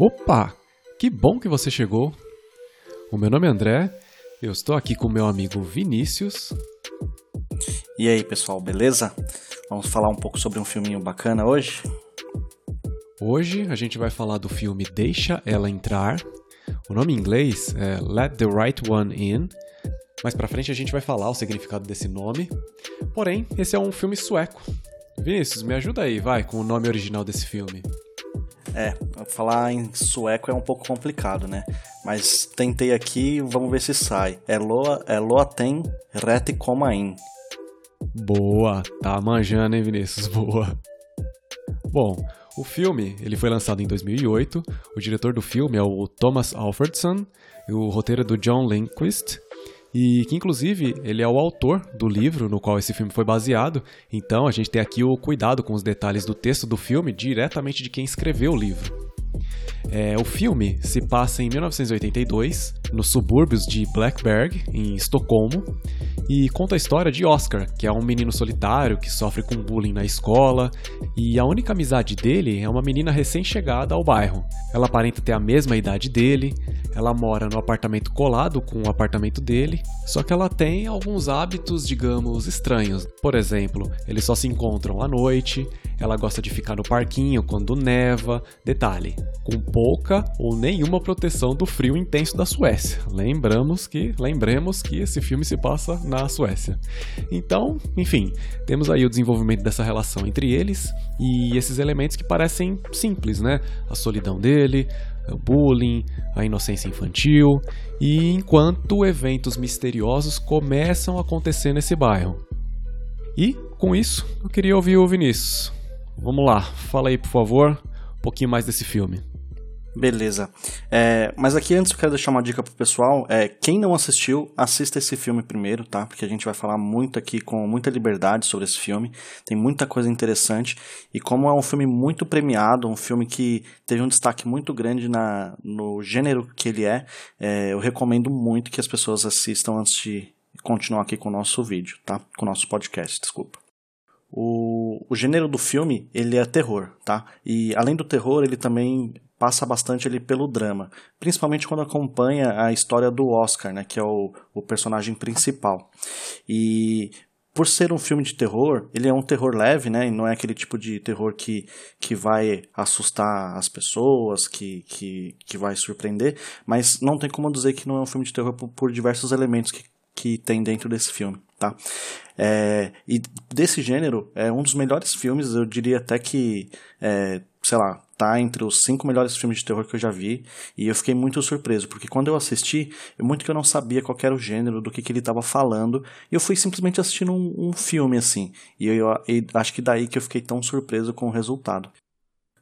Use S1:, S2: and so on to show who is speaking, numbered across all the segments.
S1: Opa! Que bom que você chegou! O meu nome é André, eu estou aqui com meu amigo Vinícius.
S2: E aí pessoal, beleza? Vamos falar um pouco sobre um filminho bacana hoje?
S1: Hoje a gente vai falar do filme Deixa Ela Entrar. O nome em inglês é Let the Right One In. Mais pra frente a gente vai falar o significado desse nome. Porém, esse é um filme sueco. Vinícius, me ajuda aí, vai, com o nome original desse filme.
S2: É, falar em sueco é um pouco complicado, né? Mas tentei aqui, vamos ver se sai. É Loa, é Loa tem rete in.
S1: Boa, tá manjando, hein, Vinícius? Boa. Bom, o filme ele foi lançado em 2008. O diretor do filme é o Thomas Alfredson. O roteiro é do John Lindquist e que inclusive ele é o autor do livro no qual esse filme foi baseado. Então a gente tem aqui o cuidado com os detalhes do texto do filme diretamente de quem escreveu o livro. É, o filme se passa em 1982, nos subúrbios de Blackberg, em Estocolmo, e conta a história de Oscar, que é um menino solitário que sofre com bullying na escola, e a única amizade dele é uma menina recém-chegada ao bairro. Ela aparenta ter a mesma idade dele, ela mora no apartamento colado com o apartamento dele, só que ela tem alguns hábitos, digamos, estranhos. Por exemplo, eles só se encontram à noite, ela gosta de ficar no parquinho quando neva. Detalhe, com pouca ou nenhuma proteção do frio intenso da Suécia. Lembramos que, lembremos que esse filme se passa na Suécia. Então, enfim, temos aí o desenvolvimento dessa relação entre eles e esses elementos que parecem simples, né? A solidão dele, o bullying, a inocência infantil, e enquanto eventos misteriosos começam a acontecer nesse bairro. E, com isso, eu queria ouvir o Vinícius. Vamos lá, fala aí, por favor, um pouquinho mais desse filme.
S2: Beleza. É, mas aqui antes eu quero deixar uma dica pro pessoal. É, quem não assistiu, assista esse filme primeiro, tá? Porque a gente vai falar muito aqui com muita liberdade sobre esse filme. Tem muita coisa interessante. E como é um filme muito premiado, um filme que teve um destaque muito grande na, no gênero que ele é, é eu recomendo muito que as pessoas assistam antes de continuar aqui com o nosso vídeo, tá? Com o nosso podcast, desculpa. O, o gênero do filme, ele é terror, tá? E além do terror, ele também passa bastante ali pelo drama, principalmente quando acompanha a história do Oscar, né, que é o, o personagem principal. E por ser um filme de terror, ele é um terror leve, né? E não é aquele tipo de terror que, que vai assustar as pessoas, que, que, que vai surpreender, mas não tem como dizer que não é um filme de terror por, por diversos elementos que, que tem dentro desse filme, tá? É, e desse gênero, é um dos melhores filmes, eu diria até que, é, sei lá, tá entre os cinco melhores filmes de terror que eu já vi, e eu fiquei muito surpreso, porque quando eu assisti, muito que eu não sabia qual era o gênero, do que, que ele estava falando, e eu fui simplesmente assistindo um, um filme assim, e eu, eu, eu acho que daí que eu fiquei tão surpreso com o resultado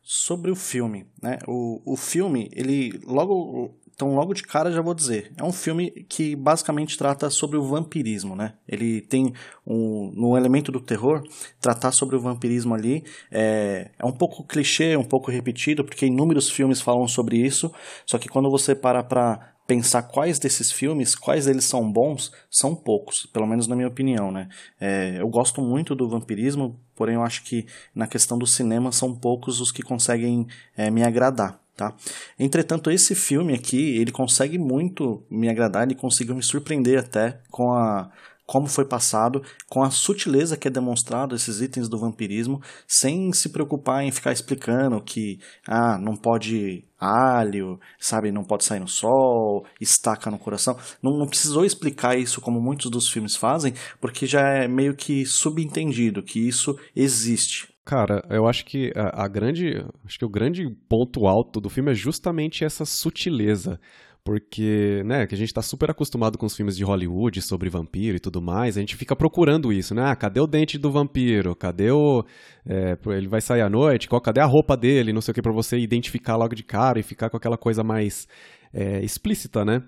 S2: sobre o filme, né? O, o filme, ele logo então, logo de cara já vou dizer, é um filme que basicamente trata sobre o vampirismo, né? Ele tem um, no elemento do terror, tratar sobre o vampirismo ali é, é um pouco clichê, um pouco repetido, porque inúmeros filmes falam sobre isso, só que quando você para para pensar quais desses filmes, quais deles são bons, são poucos, pelo menos na minha opinião, né? É, eu gosto muito do vampirismo, porém eu acho que na questão do cinema são poucos os que conseguem é, me agradar. Tá? Entretanto, esse filme aqui, ele consegue muito me agradar, ele conseguiu me surpreender até com a como foi passado, com a sutileza que é demonstrado esses itens do vampirismo, sem se preocupar em ficar explicando que ah, não pode alho, sabe, não pode sair no sol, estaca no coração. Não, não precisou explicar isso como muitos dos filmes fazem, porque já é meio que subentendido que isso existe.
S1: Cara, eu acho que a, a, grande. Acho que o grande ponto alto do filme é justamente essa sutileza. Porque, né, que a gente tá super acostumado com os filmes de Hollywood sobre vampiro e tudo mais, a gente fica procurando isso, né? Ah, cadê o dente do vampiro? Cadê o. É, ele vai sair à noite? Qual, cadê a roupa dele? Não sei o que, pra você identificar logo de cara e ficar com aquela coisa mais é, explícita, né?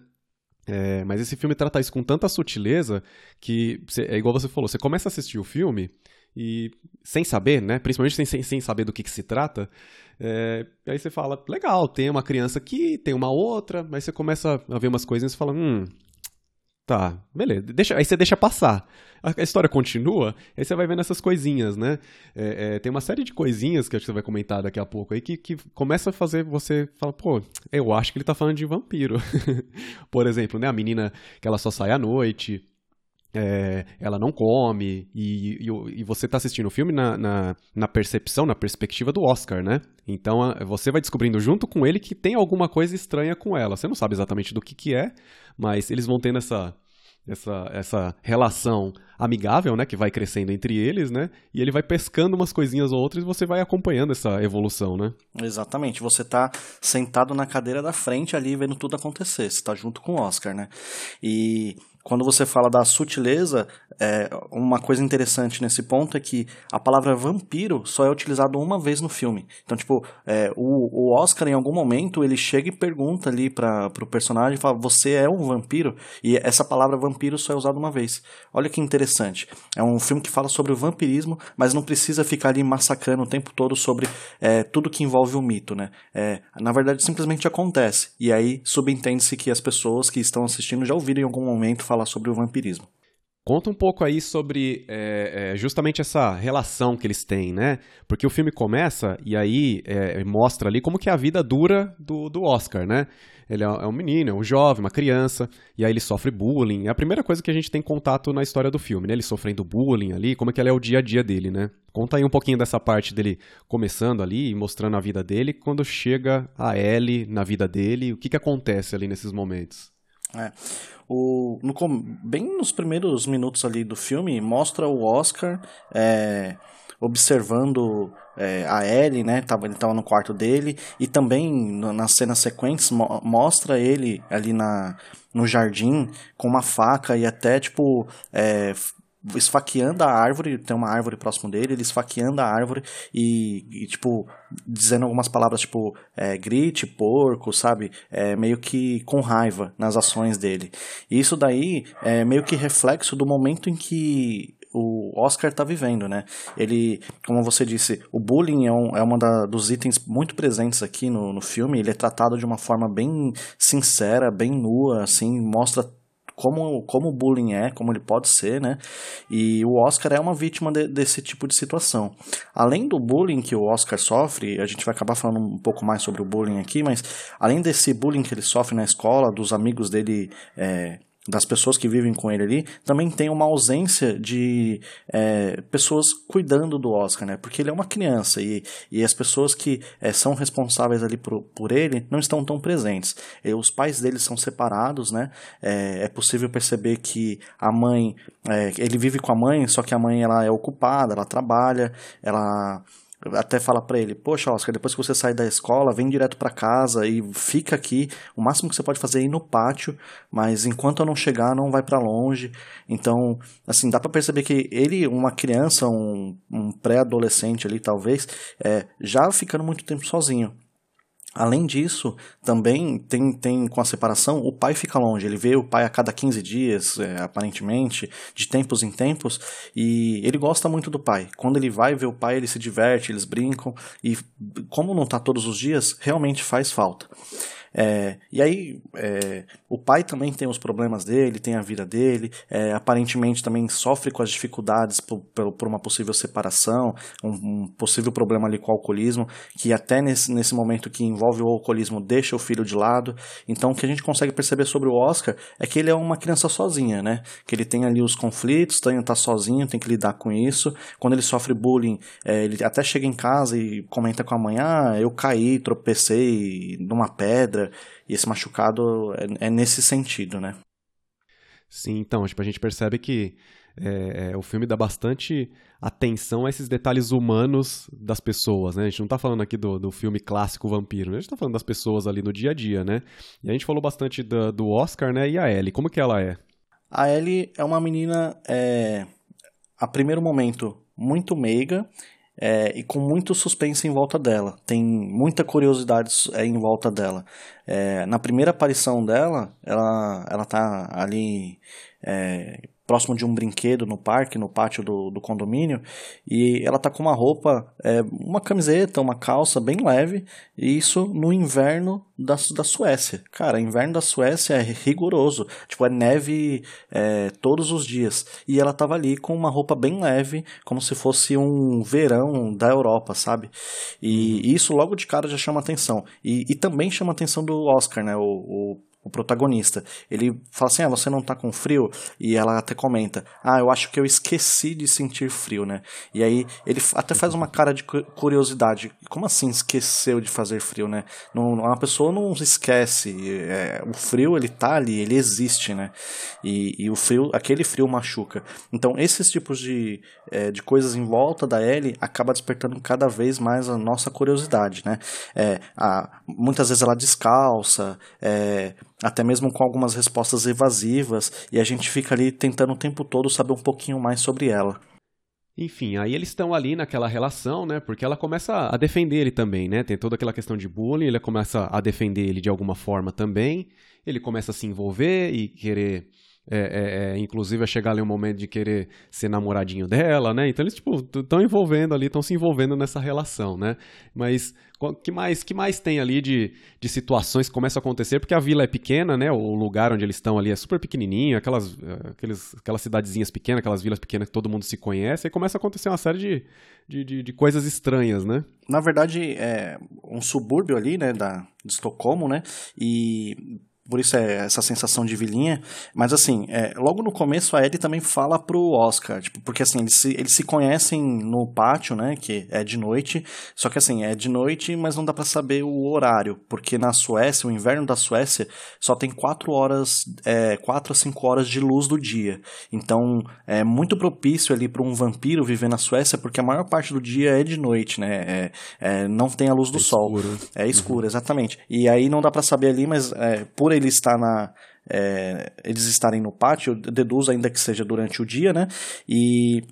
S1: É, mas esse filme trata isso com tanta sutileza que, é igual você falou, você começa a assistir o filme e sem saber, né? Principalmente sem, sem, sem saber do que, que se trata. É, aí você fala, legal, tem uma criança aqui, tem uma outra, mas você começa a ver umas coisinhas e fala, hum, Tá, beleza. Deixa, aí você deixa passar. A, a história continua, aí você vai vendo essas coisinhas, né? É, é, tem uma série de coisinhas que acho que você vai comentar daqui a pouco aí que, que começa a fazer você falar, pô, eu acho que ele tá falando de vampiro. Por exemplo, né? A menina que ela só sai à noite. É, ela não come, e, e, e você está assistindo o filme na, na, na, percepção, na perspectiva do Oscar, né? Então você vai descobrindo junto com ele que tem alguma coisa estranha com ela. Você não sabe exatamente do que, que é, mas eles vão tendo essa, essa, essa relação amigável, né, que vai crescendo entre eles, né, e ele vai pescando umas coisinhas ou outras e você vai acompanhando essa evolução, né.
S2: Exatamente, você tá sentado na cadeira da frente ali vendo tudo acontecer, você tá junto com o Oscar, né, e quando você fala da sutileza, é, uma coisa interessante nesse ponto é que a palavra vampiro só é utilizada uma vez no filme. Então, tipo, é, o, o, Oscar, em algum momento, ele chega e pergunta ali para pro personagem, fala, você é um vampiro? E essa palavra vampiro só é usada uma vez. Olha que interessante. É um filme que fala sobre o vampirismo, mas não precisa ficar ali massacrando o tempo todo sobre é, tudo que envolve o mito, né? É, na verdade, simplesmente acontece. E aí, subentende-se que as pessoas que estão assistindo já ouviram em algum momento falar sobre o vampirismo.
S1: Conta um pouco aí sobre é, é, justamente essa relação que eles têm, né? Porque o filme começa e aí é, mostra ali como que é a vida dura do, do Oscar, né? Ele é, é um menino, é um jovem, uma criança, e aí ele sofre bullying. É a primeira coisa que a gente tem contato na história do filme, né? Ele sofrendo bullying ali, como é que ele é o dia a dia dele, né? Conta aí um pouquinho dessa parte dele começando ali, mostrando a vida dele, quando chega a Ellie na vida dele, o que, que acontece ali nesses momentos.
S2: É. O, no, bem nos primeiros minutos ali do filme, mostra o Oscar é, observando é, a Ellie, né? Tava, ele estava no quarto dele. E também nas cenas sequentes mo mostra ele ali na, no jardim com uma faca e até tipo é, esfaqueando a árvore, tem uma árvore próximo dele, ele esfaqueando a árvore e, e tipo, dizendo algumas palavras tipo é, grite, porco, sabe? É, meio que com raiva nas ações dele. E isso daí é meio que reflexo do momento em que o Oscar está vivendo, né? Ele, como você disse, o bullying é, um, é uma da, dos itens muito presentes aqui no, no filme. Ele é tratado de uma forma bem sincera, bem nua, assim, mostra como, como o bullying é, como ele pode ser, né? E o Oscar é uma vítima de, desse tipo de situação. Além do bullying que o Oscar sofre, a gente vai acabar falando um pouco mais sobre o bullying aqui, mas além desse bullying que ele sofre na escola, dos amigos dele é, das pessoas que vivem com ele ali, também tem uma ausência de é, pessoas cuidando do Oscar, né? Porque ele é uma criança e, e as pessoas que é, são responsáveis ali por, por ele não estão tão presentes. E os pais dele são separados, né? É, é possível perceber que a mãe, é, ele vive com a mãe, só que a mãe ela é ocupada, ela trabalha, ela até fala para ele, poxa, Oscar, depois que você sair da escola, vem direto para casa e fica aqui. O máximo que você pode fazer é ir no pátio, mas enquanto eu não chegar, não vai para longe. Então, assim, dá para perceber que ele, uma criança, um, um pré-adolescente ali, talvez, é, já ficando muito tempo sozinho. Além disso, também tem, tem com a separação, o pai fica longe, ele vê o pai a cada 15 dias, é, aparentemente, de tempos em tempos, e ele gosta muito do pai. Quando ele vai ver o pai, ele se diverte, eles brincam, e como não está todos os dias, realmente faz falta. É, e aí, é, o pai também tem os problemas dele, tem a vida dele, é, aparentemente também sofre com as dificuldades por, por uma possível separação, um, um, possível problema ali com o alcoolismo, que até nesse, nesse momento que envolve o alcoolismo deixa o filho de lado. Então, o que a gente consegue perceber sobre o Oscar é que ele é uma criança sozinha, né? Que ele tem ali os conflitos, tem, tá sozinho, tem que lidar com isso. Quando ele sofre bullying, é, ele até chega em casa e comenta com a mãe: Ah, eu caí, tropecei numa pedra e esse machucado é, é nesse sentido, né?
S1: Sim, então, tipo, a gente percebe que é, é, o filme dá bastante atenção a esses detalhes humanos das pessoas, né? A gente não está falando aqui do, do filme clássico vampiro, né? a gente está falando das pessoas ali no dia a dia, né? E a gente falou bastante do, do Oscar, né? E a Ellie, como que ela é?
S2: A Ellie é uma menina, é, a primeiro momento, muito meiga é, e com muito suspense em volta dela. Tem muita curiosidade é, em volta dela. É, na primeira aparição dela, ela, ela tá ali é, próximo de um brinquedo no parque, no pátio do, do condomínio, e ela tá com uma roupa, é, uma camiseta, uma calça bem leve, e isso no inverno da, da Suécia. Cara, inverno da Suécia é rigoroso, tipo, é neve é, todos os dias. E ela tava ali com uma roupa bem leve, como se fosse um verão da Europa, sabe? E, e isso logo de cara já chama atenção. E, e também chama atenção do Oscar, né? O, o o protagonista. Ele fala assim: ah, você não tá com frio? E ela até comenta: ah, eu acho que eu esqueci de sentir frio, né? E aí ele até faz uma cara de curiosidade: como assim esqueceu de fazer frio, né? Não, uma pessoa não esquece. É, o frio, ele tá ali, ele existe, né? E, e, o frio, aquele frio machuca. Então, esses tipos de, é, de coisas em volta da Ellie acaba despertando cada vez mais a nossa curiosidade, né? É, a, muitas vezes ela descalça, é, até mesmo com algumas respostas evasivas, e a gente fica ali tentando o tempo todo saber um pouquinho mais sobre ela.
S1: Enfim, aí eles estão ali naquela relação, né? Porque ela começa a defender ele também, né? Tem toda aquela questão de bullying, ele começa a defender ele de alguma forma também. Ele começa a se envolver e querer é, é, é, inclusive a chegar ali um momento de querer ser namoradinho dela, né? Então eles tipo estão envolvendo ali, estão se envolvendo nessa relação, né? Mas que mais que mais tem ali de, de situações que começam a acontecer porque a vila é pequena, né? O lugar onde eles estão ali é super pequenininho, aquelas aqueles, aquelas cidadezinhas pequenas, aquelas vilas pequenas que todo mundo se conhece, e começa a acontecer uma série de, de, de, de coisas estranhas, né?
S2: Na verdade é um subúrbio ali, né? Da de Estocolmo, né? E por isso é essa sensação de vilinha. Mas assim, é, logo no começo a Ellie também fala pro Oscar, tipo, porque assim, eles se, eles se conhecem no pátio, né, que é de noite, só que assim, é de noite, mas não dá para saber o horário, porque na Suécia, o inverno da Suécia, só tem 4 horas, é, 4 a 5 horas de luz do dia. Então, é muito propício ali para um vampiro viver na Suécia, porque a maior parte do dia é de noite, né, é, é não tem a luz do é sol. Escuro. É escuro, uhum. exatamente. E aí não dá para saber ali, mas é, por ele estar na. É, eles estarem no pátio, eu deduzo ainda que seja durante o dia, né? E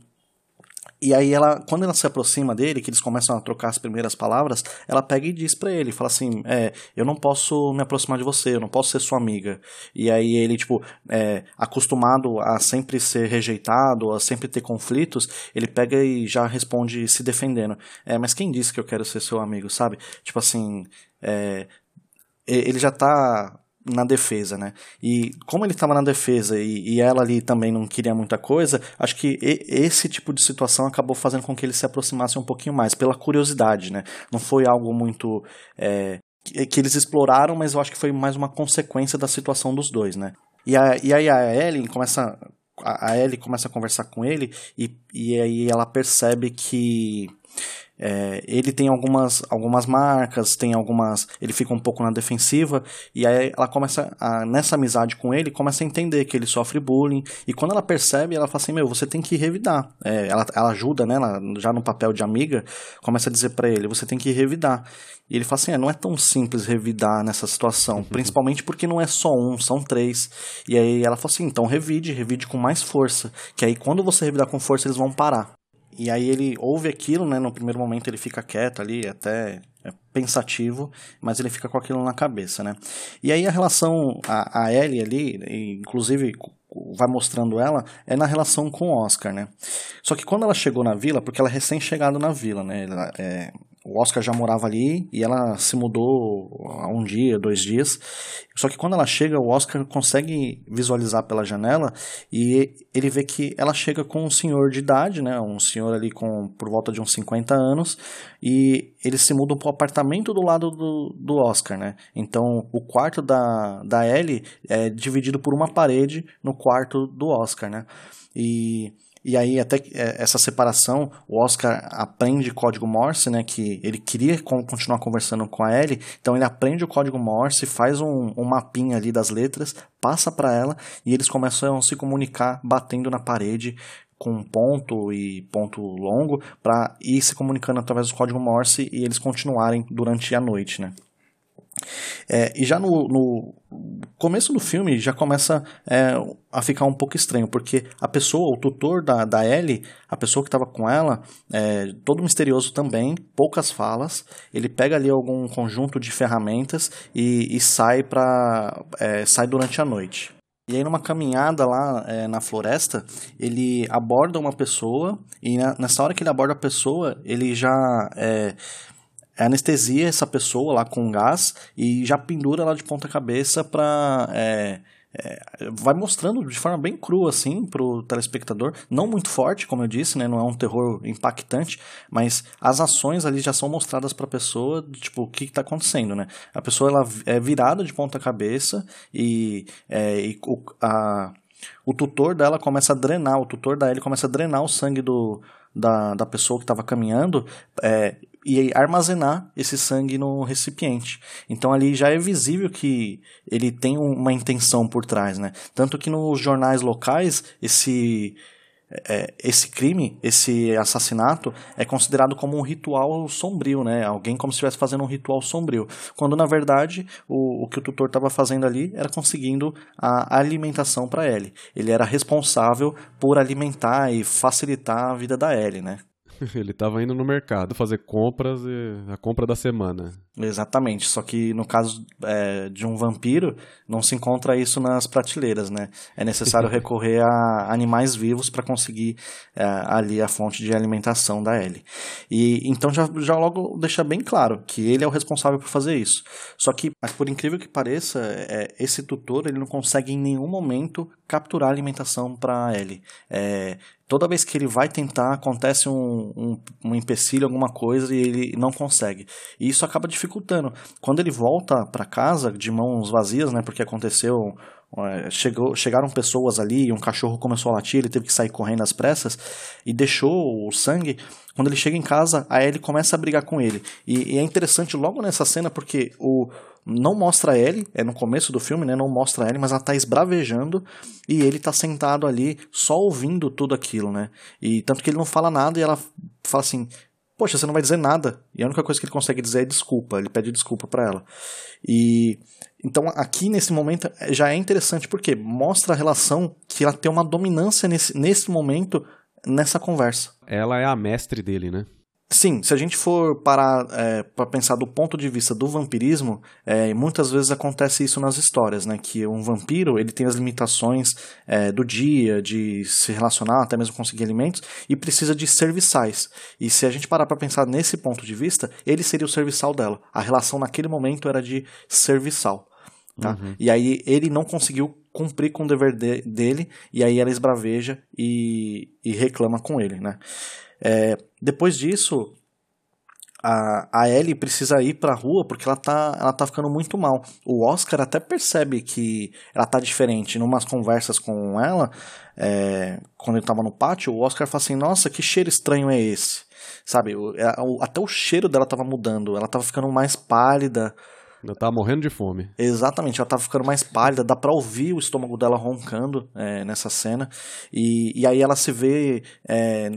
S2: e aí ela, quando ela se aproxima dele, que eles começam a trocar as primeiras palavras, ela pega e diz para ele, fala assim, é, eu não posso me aproximar de você, eu não posso ser sua amiga. E aí ele, tipo, é, acostumado a sempre ser rejeitado, a sempre ter conflitos, ele pega e já responde se defendendo. É, mas quem disse que eu quero ser seu amigo, sabe? Tipo assim, é, ele já tá na defesa, né? E como ele estava na defesa e, e, ela ali também não queria muita coisa, acho que e, esse tipo de situação acabou fazendo com que ele se aproximasse um pouquinho mais, pela curiosidade, né? Não foi algo muito. É, que, que eles exploraram, mas eu acho que foi mais uma consequência da situação dos dois, né? E, a, e aí a Ellen começa. A, a Ellie começa a conversar com ele e, e aí ela percebe que é, ele tem algumas, algumas marcas, tem algumas. Ele fica um pouco na defensiva, e aí ela começa, a, nessa amizade com ele, começa a entender que ele sofre bullying. E quando ela percebe, ela fala assim: Meu, você tem que revidar. É, ela, ela ajuda, né? Ela, já no papel de amiga, começa a dizer para ele: Você tem que revidar. E ele fala assim: é, não é tão simples revidar nessa situação, uhum. principalmente porque não é só um, são três. E aí ela fala assim: então revide, revide com mais força. Que aí quando você revidar com força, eles vão parar. E aí ele ouve aquilo, né? No primeiro momento ele fica quieto ali, até é pensativo, mas ele fica com aquilo na cabeça, né? E aí a relação, a, a Ellie ali, inclusive vai mostrando ela, é na relação com o Oscar, né? Só que quando ela chegou na vila, porque ela é recém-chegada na vila, né? Ela, é, o Oscar já morava ali e ela se mudou há um dia, dois dias. Só que quando ela chega, o Oscar consegue visualizar pela janela e ele vê que ela chega com um senhor de idade, né? Um senhor ali com por volta de uns 50 anos e eles se mudam para o apartamento do lado do, do Oscar, né? Então o quarto da, da Ellie é dividido por uma parede no quarto do Oscar, né? E e aí, até é, essa separação, o Oscar aprende código Morse, né? Que ele queria continuar conversando com a Ellie, então ele aprende o código Morse, faz um, um mapinha ali das letras, passa para ela e eles começam a se comunicar batendo na parede com ponto e ponto longo para ir se comunicando através do código Morse e eles continuarem durante a noite, né? É, e já no, no, começo do filme já começa é, a ficar um pouco estranho, porque a pessoa, o tutor da, da Ellie, a pessoa que estava com ela, é, todo misterioso também, poucas falas, ele pega ali algum conjunto de ferramentas e, e sai para é, sai durante a noite. E aí, numa caminhada lá é, na floresta, ele aborda uma pessoa, e nessa hora que ele aborda a pessoa, ele já é, anestesia essa pessoa lá com gás e já pendura ela de ponta cabeça pra. É, é, vai mostrando de forma bem crua assim pro telespectador, não muito forte, como eu disse, né, não é um terror impactante, mas as ações ali já são mostradas para a pessoa, tipo, o que está acontecendo, né? A pessoa ela é virada de ponta cabeça e, é, e o, a, o tutor dela começa a drenar, o tutor da Ellie começa a drenar o sangue do, da, da pessoa que estava caminhando é, e armazenar esse sangue no recipiente. Então ali já é visível que ele tem uma intenção por trás, né? Tanto que nos jornais locais esse é, esse crime, esse assassinato, é considerado como um ritual sombrio, né? Alguém como se estivesse fazendo um ritual sombrio. Quando, na verdade, o, o que o tutor estava fazendo ali era conseguindo a alimentação para Ellie. Ele era responsável por alimentar e facilitar a vida da Ellie, né?
S1: Ele estava indo no mercado fazer compras e a compra da semana.
S2: Exatamente, só que no caso é, de um vampiro, não se encontra isso nas prateleiras, né? É necessário recorrer a animais vivos para conseguir é, ali a fonte de alimentação da Ellie. E então já, já logo deixa bem claro que ele é o responsável por fazer isso. Só que, por incrível que pareça, é, esse tutor ele não consegue em nenhum momento capturar alimentação para Ellie. Toda vez que ele vai tentar, acontece um, um, um empecilho, alguma coisa, e ele não consegue. E isso acaba dificultando. Quando ele volta para casa de mãos vazias, né, porque aconteceu é, Chegou, chegaram pessoas ali, um cachorro começou a latir, ele teve que sair correndo às pressas e deixou o sangue. Quando ele chega em casa, a Ellie começa a brigar com ele. E, e é interessante logo nessa cena porque o, não mostra a Ellie, é no começo do filme, né? Não mostra a Ellie, mas ela tá esbravejando e ele tá sentado ali só ouvindo tudo aquilo, né? E tanto que ele não fala nada e ela fala assim: Poxa, você não vai dizer nada. E a única coisa que ele consegue dizer é desculpa. Ele pede desculpa para ela. E então aqui nesse momento já é interessante porque mostra a relação que ela tem uma dominância nesse, nesse momento nessa conversa.
S1: Ela é a mestre dele, né?
S2: Sim, se a gente for parar é, para pensar do ponto de vista do vampirismo, é, muitas vezes acontece isso nas histórias, né? Que um vampiro ele tem as limitações é, do dia, de se relacionar, até mesmo conseguir alimentos, e precisa de serviçais. E se a gente parar para pensar nesse ponto de vista, ele seria o serviçal dela. A relação naquele momento era de serviçal. Tá? Uhum. E aí ele não conseguiu cumprir com o dever de, dele, e aí ela esbraveja e, e reclama com ele, né? É, depois disso, a, a Ellie precisa ir pra rua porque ela tá, ela tá ficando muito mal. O Oscar até percebe que ela tá diferente. Numas conversas com ela, é, quando ele tava no pátio, o Oscar fala assim: Nossa, que cheiro estranho é esse? Sabe, é, até o cheiro dela tava mudando. Ela tava ficando mais pálida.
S1: Eu tava morrendo de fome.
S2: Exatamente, ela tava ficando mais pálida, dá pra ouvir o estômago dela roncando é, nessa cena. E, e aí ela se vê é,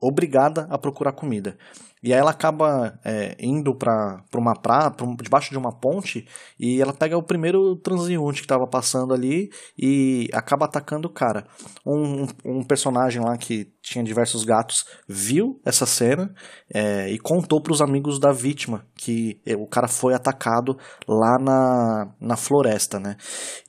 S2: obrigada a procurar comida. E aí ela acaba é, indo para uma praia, pra, debaixo de uma ponte, e ela pega o primeiro transeunte que estava passando ali e acaba atacando o cara. Um, um personagem lá que tinha diversos gatos viu essa cena é, e contou para os amigos da vítima que é, o cara foi atacado lá na, na floresta, né?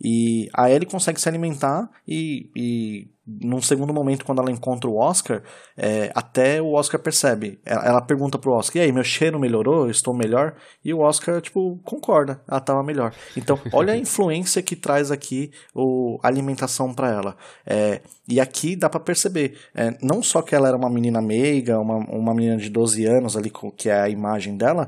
S2: E aí ele consegue se alimentar e, e num segundo momento, quando ela encontra o Oscar, é, até o Oscar percebe. Ela, ela pergunta pro Oscar: e aí, meu cheiro melhorou? Estou melhor? E o Oscar, tipo, concorda, ela estava melhor. Então, olha a influência que traz aqui o, a alimentação para ela. É, e aqui dá para perceber, é, não só que ela era uma menina meiga, uma, uma menina de 12 anos ali, que é a imagem dela,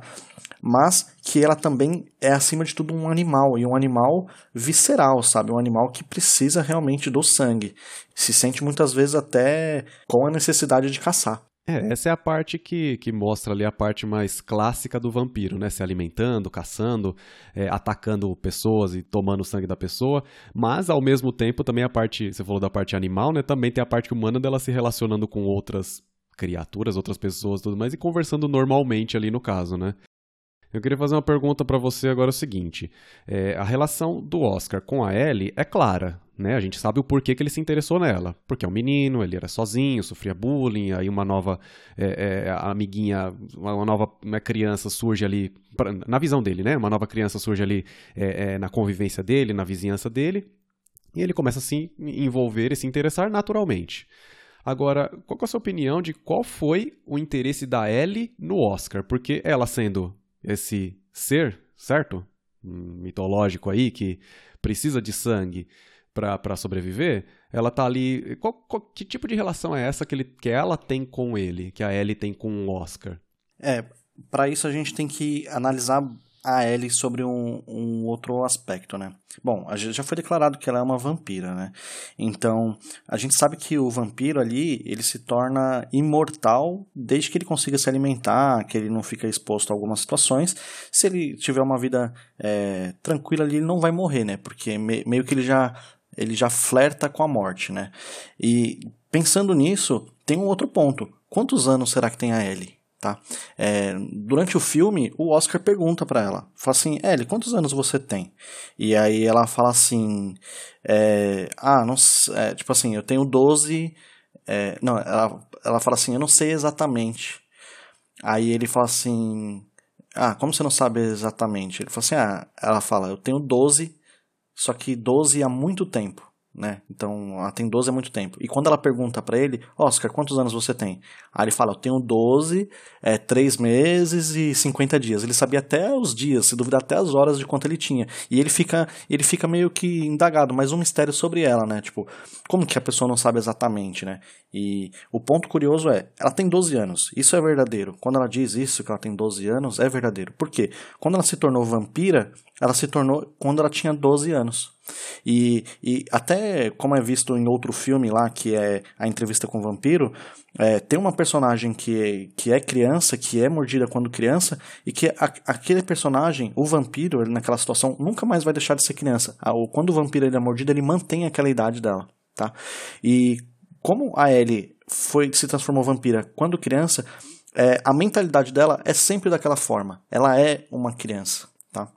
S2: mas que ela também é, acima de tudo, um animal, e um animal visceral, sabe? Um animal que precisa realmente do sangue. Se sente muitas vezes até com a necessidade de caçar.
S1: É, essa é a parte que, que mostra ali a parte mais clássica do vampiro, né? Se alimentando, caçando, é, atacando pessoas e tomando o sangue da pessoa. Mas, ao mesmo tempo, também a parte, você falou da parte animal, né? Também tem a parte humana dela se relacionando com outras criaturas, outras pessoas tudo mais, e conversando normalmente ali no caso, né? Eu queria fazer uma pergunta para você agora é o seguinte: é, a relação do Oscar com a Ellie é clara, né? A gente sabe o porquê que ele se interessou nela, porque é um menino, ele era sozinho, sofria bullying, aí uma nova é, é, amiguinha, uma nova criança surge ali, na visão dele, né? Uma nova criança surge ali é, é, na convivência dele, na vizinhança dele. E ele começa a se envolver e se interessar naturalmente. Agora, qual é a sua opinião de qual foi o interesse da Ellie no Oscar? Porque ela sendo esse ser, certo? Mitológico aí, que precisa de sangue para sobreviver, ela tá ali. Qual, qual, que tipo de relação é essa que, ele, que ela tem com ele, que a Ellie tem com o Oscar?
S2: É, para isso a gente tem que analisar a Ellie sobre um, um, outro aspecto, né? Bom, já foi declarado que ela é uma vampira, né? Então, a gente sabe que o vampiro ali, ele se torna imortal desde que ele consiga se alimentar, que ele não fica exposto a algumas situações. Se ele tiver uma vida é, tranquila ali, ele não vai morrer, né? Porque me, meio que ele já, ele já flerta com a morte, né? E pensando nisso, tem um outro ponto. Quantos anos será que tem a Ellie? Tá? É, durante o filme, o Oscar pergunta para ela, fala assim, Ellie, quantos anos você tem? E aí ela fala assim, é, ah, não, é, tipo assim, eu tenho 12, é, não, ela, ela fala assim, eu não sei exatamente. Aí ele fala assim, ah, como você não sabe exatamente? Ele fala assim, ah, ela fala, eu tenho 12, só que 12 há muito tempo né? Então, ela tem 12 há muito tempo. E quando ela pergunta para ele, Oscar, quantos anos você tem? Aí ele fala, eu tenho 12, é, 3 meses e 50 dias. Ele sabia até os dias, se duvidar até as horas de quanto ele tinha. E ele fica, ele fica meio que indagado, mas um mistério sobre ela, né? Tipo, como que a pessoa não sabe exatamente, né? E o ponto curioso é, ela tem 12 anos. Isso é verdadeiro. Quando ela diz isso, que ela tem 12 anos, é verdadeiro. Por quê? Quando ela se tornou vampira, ela se tornou quando ela tinha 12 anos. E, e até como é visto em outro filme lá, que é A Entrevista com o Vampiro, é, tem uma personagem que, que é criança, que é mordida quando criança, e que a, aquele personagem, o vampiro, ele naquela situação, nunca mais vai deixar de ser criança. ou quando o vampiro ele é mordido, ele mantém aquela idade dela. Tá? E como a Ellie foi, se transformou vampira quando criança, é, a mentalidade dela é sempre daquela forma. Ela é uma criança. Tá?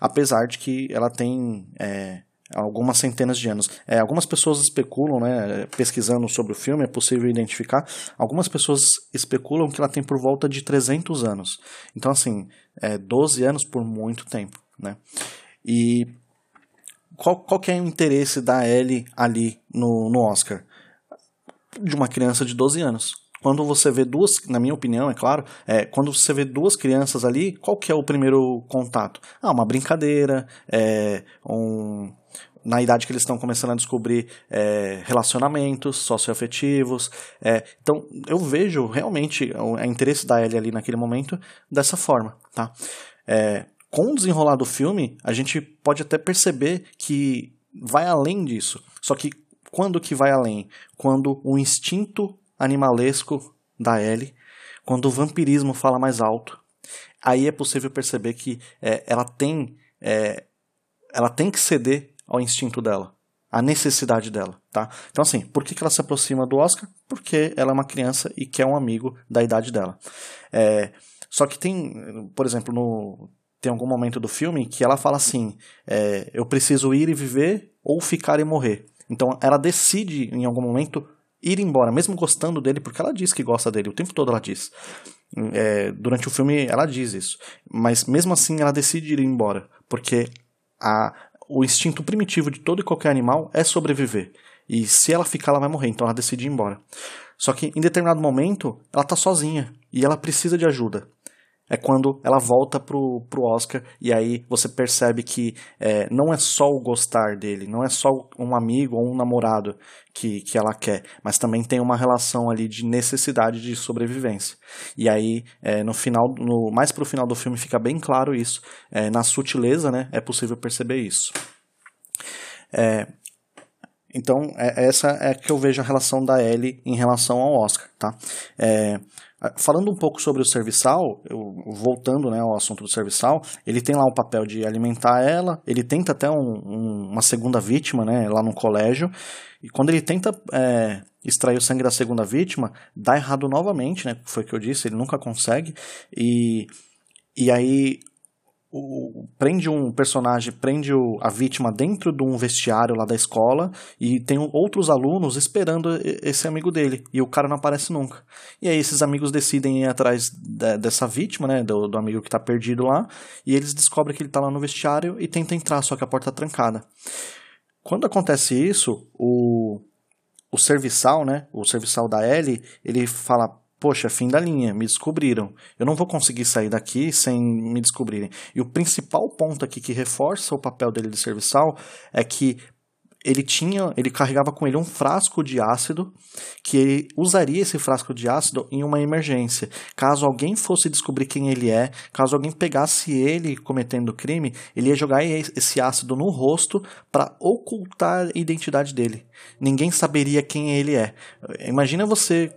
S2: Apesar de que ela tem é, algumas centenas de anos. É, algumas pessoas especulam, né, pesquisando sobre o filme, é possível identificar, algumas pessoas especulam que ela tem por volta de 300 anos. Então, assim, é 12 anos por muito tempo, né? E qual, qual que é o interesse da Ellie ali no, no Oscar? De uma criança de 12 anos quando você vê duas, na minha opinião, é claro, é, quando você vê duas crianças ali, qual que é o primeiro contato? Ah, uma brincadeira, é, um, na idade que eles estão começando a descobrir é, relacionamentos socioafetivos. É, então, eu vejo realmente o, o, interesse da Ellie ali naquele momento dessa forma, tá? É, com o desenrolar do filme, a gente pode até perceber que vai além disso. Só que quando que vai além? Quando o instinto animalesco da Ellie, quando o vampirismo fala mais alto, aí é possível perceber que é, ela tem é, ela tem que ceder ao instinto dela, à necessidade dela, tá? Então assim, por que, que ela se aproxima do Oscar? Porque ela é uma criança e quer um amigo da idade dela. É, só que tem, por exemplo, no tem algum momento do filme que ela fala assim: é, eu preciso ir e viver ou ficar e morrer. Então ela decide em algum momento ir embora, mesmo gostando dele, porque ela diz que gosta dele, o tempo todo ela diz. É, durante o filme ela diz isso. Mas mesmo assim ela decide ir embora, porque a, o instinto primitivo de todo e qualquer animal é sobreviver. E se ela ficar, ela vai morrer, então ela decide ir embora. Só que em determinado momento, ela tá sozinha e ela precisa de ajuda é quando ela volta pro, pro Oscar e aí você percebe que é, não é só o gostar dele, não é só um amigo ou um namorado que, que ela quer, mas também tem uma relação ali de necessidade de sobrevivência. E aí, é, no final, no, mais pro final do filme fica bem claro isso. É, na sutileza, né, é possível perceber isso. É, então, é, essa é que eu vejo a relação da Ellie em relação ao Oscar, tá? Ah, falando um pouco sobre o serviçal, eu, voltando né, ao assunto do serviçal, ele tem lá o papel de alimentar ela, ele tenta até um, um, uma segunda vítima né, lá no colégio, e quando ele tenta é, extrair o sangue da segunda vítima, dá errado novamente, né, foi o que eu disse, ele nunca consegue, e, e aí o, prende um personagem, prende o, a vítima dentro de um vestiário lá da escola e tem outros alunos esperando esse amigo dele e o cara não aparece nunca. E aí esses amigos decidem ir atrás de, dessa vítima, né, do, do amigo que está perdido lá, e eles descobrem que ele está lá no vestiário e tenta entrar, só que a porta está trancada. Quando acontece isso, o, o serviçal, né, o serviçal da Ellie, ele fala, poxa, fim da linha, me descobriram. Eu não vou conseguir sair daqui sem me descobrirem. E o principal ponto aqui que reforça o papel dele de serviçal é que ele tinha, ele carregava com ele um frasco de ácido, que ele usaria esse frasco de ácido em uma emergência. Caso alguém fosse descobrir quem ele é, caso alguém pegasse ele cometendo crime, ele ia jogar esse ácido no rosto para ocultar a identidade dele. Ninguém saberia quem ele é. Imagina você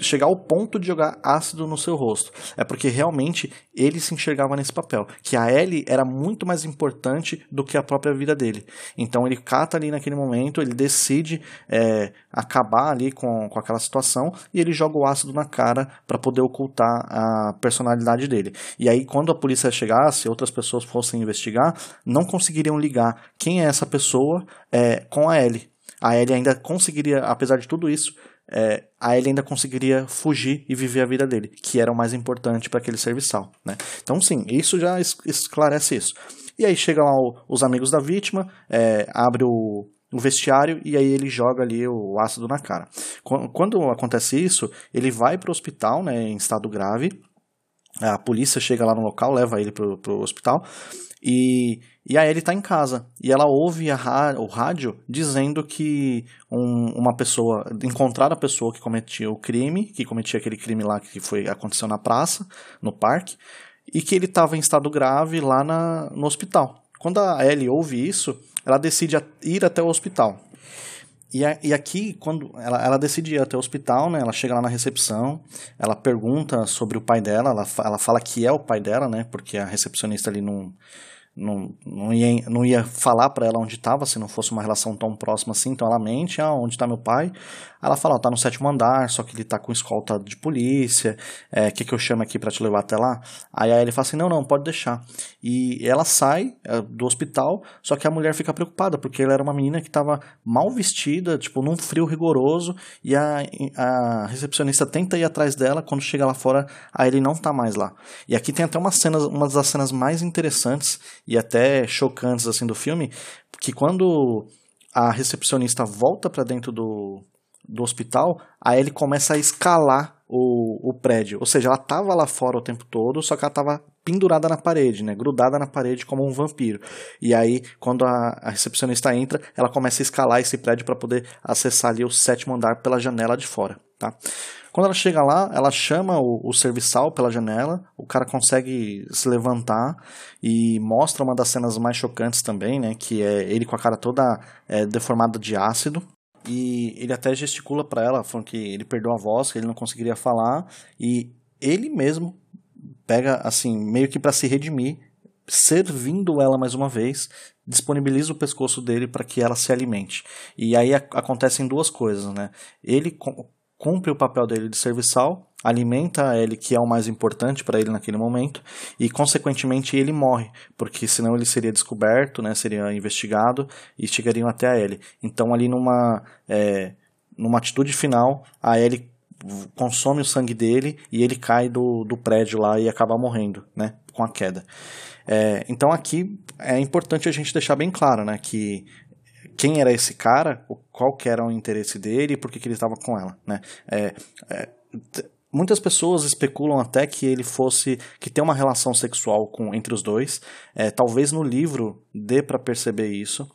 S2: chegar ao ponto de jogar ácido no seu rosto. É porque realmente ele se enxergava nesse papel. Que a Ellie era muito mais importante do que a própria vida dele. Então ele cata ali naquele momento, ele decide é, acabar ali com, com aquela situação e ele joga o ácido na cara para poder ocultar a personalidade dele. E aí, quando a polícia chegasse, outras pessoas fossem investigar, não conseguiriam ligar quem é essa pessoa é, com a Ellie. A Ellie ainda conseguiria, apesar de tudo isso, é, a Ellie ainda conseguiria fugir e viver a vida dele, que era o mais importante para aquele serviçal. Né? Então, sim, isso já esclarece isso. E aí chegam lá os amigos da vítima, é, abre o, o vestiário e aí ele joga ali o ácido na cara. Quando acontece isso, ele vai para o hospital né, em estado grave. A polícia chega lá no local, leva ele para o hospital. E, e a Ellie está em casa. E ela ouve a, o rádio dizendo que um, uma pessoa. encontrar a pessoa que cometia o crime, que cometia aquele crime lá que foi aconteceu na praça, no parque, e que ele estava em estado grave lá na, no hospital. Quando a Ellie ouve isso, ela decide ir até o hospital. E, a, e aqui, quando ela, ela decide ir até o hospital, né, ela chega lá na recepção, ela pergunta sobre o pai dela, ela, ela fala que é o pai dela, né, porque a recepcionista ali não não, não, ia, não ia falar para ela onde estava se não fosse uma relação tão próxima assim. Então ela mente: ah, onde está meu pai? Ela fala: está no sétimo andar, só que ele está com escolta de polícia. O é, que, que eu chamo aqui para te levar até lá? Aí, aí ele fala assim: não, não, pode deixar. E ela sai é, do hospital, só que a mulher fica preocupada porque ela era uma menina que estava mal vestida, tipo, num frio rigoroso. E a, a recepcionista tenta ir atrás dela. Quando chega lá fora, aí ele não está mais lá. E aqui tem até uma, cena, uma das cenas mais interessantes e até chocantes assim do filme, que quando a recepcionista volta para dentro do, do hospital, aí ele começa a escalar o, o prédio. Ou seja, ela estava lá fora o tempo todo, só que ela estava pendurada na parede, né? Grudada na parede como um vampiro. E aí, quando a, a recepcionista entra, ela começa a escalar esse prédio para poder acessar ali o sétimo andar pela janela de fora, tá? Quando ela chega lá, ela chama o, o serviçal pela janela, o cara consegue se levantar e mostra uma das cenas mais chocantes também, né? Que é ele com a cara toda é, deformada de ácido. E ele até gesticula para ela, falando que ele perdeu a voz, que ele não conseguiria falar. E ele mesmo pega, assim, meio que para se redimir, servindo ela mais uma vez, disponibiliza o pescoço dele para que ela se alimente. E aí acontecem duas coisas, né? Ele cumpre o papel dele de serviçal, alimenta ele, que é o mais importante para ele naquele momento, e consequentemente ele morre, porque senão ele seria descoberto, né, seria investigado e chegariam até a ele. Então ali numa, é, numa atitude final, a Ellie consome o sangue dele e ele cai do, do prédio lá e acaba morrendo, né, com a queda. É, então aqui é importante a gente deixar bem claro, né, que quem era esse cara, qual que era o interesse dele e por que, que ele estava com ela, né? É, é, muitas pessoas especulam até que ele fosse que tem uma relação sexual com entre os dois. É, talvez no livro dê para perceber isso.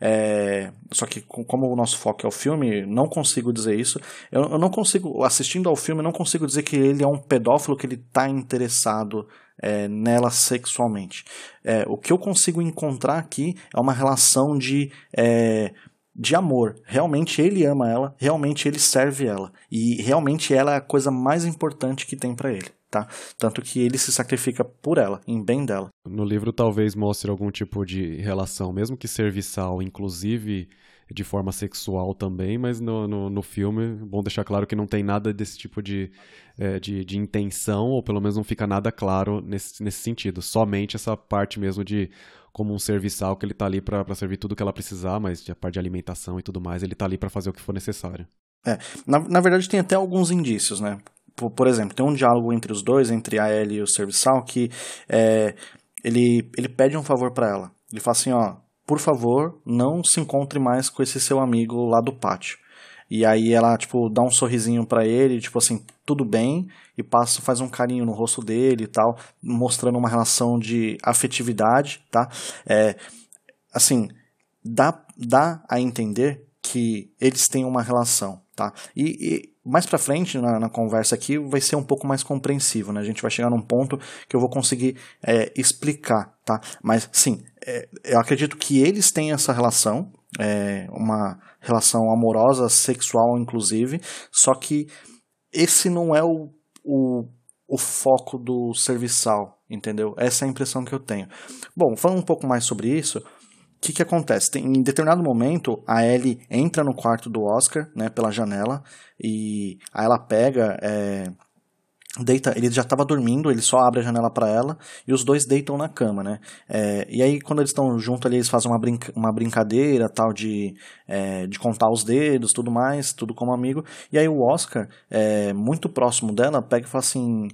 S2: É, só que como o nosso foco é o filme, não consigo dizer isso. Eu, eu não consigo, assistindo ao filme, não consigo dizer que ele é um pedófilo que ele está interessado é, nela sexualmente. É, o que eu consigo encontrar aqui é uma relação de, é, de amor. Realmente ele ama ela, realmente ele serve ela. E realmente ela é a coisa mais importante que tem para ele. Tá? Tanto que ele se sacrifica por ela, em bem dela.
S1: No livro talvez mostre algum tipo de relação, mesmo que serviçal, inclusive de forma sexual também, mas no, no, no filme, bom deixar claro que não tem nada desse tipo de, é, de, de, intenção, ou pelo menos não fica nada claro nesse, nesse sentido. Somente essa parte mesmo de como um serviçal que ele está ali para servir tudo que ela precisar, mas a parte de alimentação e tudo mais, ele está ali para fazer o que for necessário.
S2: É, na, na verdade tem até alguns indícios, né? Por, por, exemplo, tem um diálogo entre os dois, entre a Ellie e o serviçal, que é, ele, ele pede um favor para ela. Ele fala assim, ó, por favor, não se encontre mais com esse seu amigo lá do pátio. E aí ela, tipo, dá um sorrisinho para ele, tipo assim, tudo bem, e passa, faz um carinho no rosto dele e tal, mostrando uma relação de afetividade, tá? É, assim, dá, dá a entender que eles têm uma relação, tá? E, e mais para frente na, na, conversa aqui vai ser um pouco mais compreensivo, né? A gente vai chegar num ponto que eu vou conseguir é, explicar, tá? Mas sim, é, eu acredito que eles têm essa relação, é, uma relação amorosa, sexual inclusive, só que esse não é o, o, o foco do serviçal, entendeu? Essa é a impressão que eu tenho. Bom, falando um pouco mais sobre isso, o que, que acontece? Tem, em determinado momento, a Ellie entra no quarto do Oscar, né, pela janela, e aí ela pega é, deita, ele já estava dormindo, ele só abre a janela para ela e os dois deitam na cama, né? É, e aí quando eles estão juntos ali, eles fazem uma, brinca, uma brincadeira tal de, é, de contar os dedos, tudo mais, tudo como amigo. E aí o Oscar, muito próximo dela, pega e fala assim,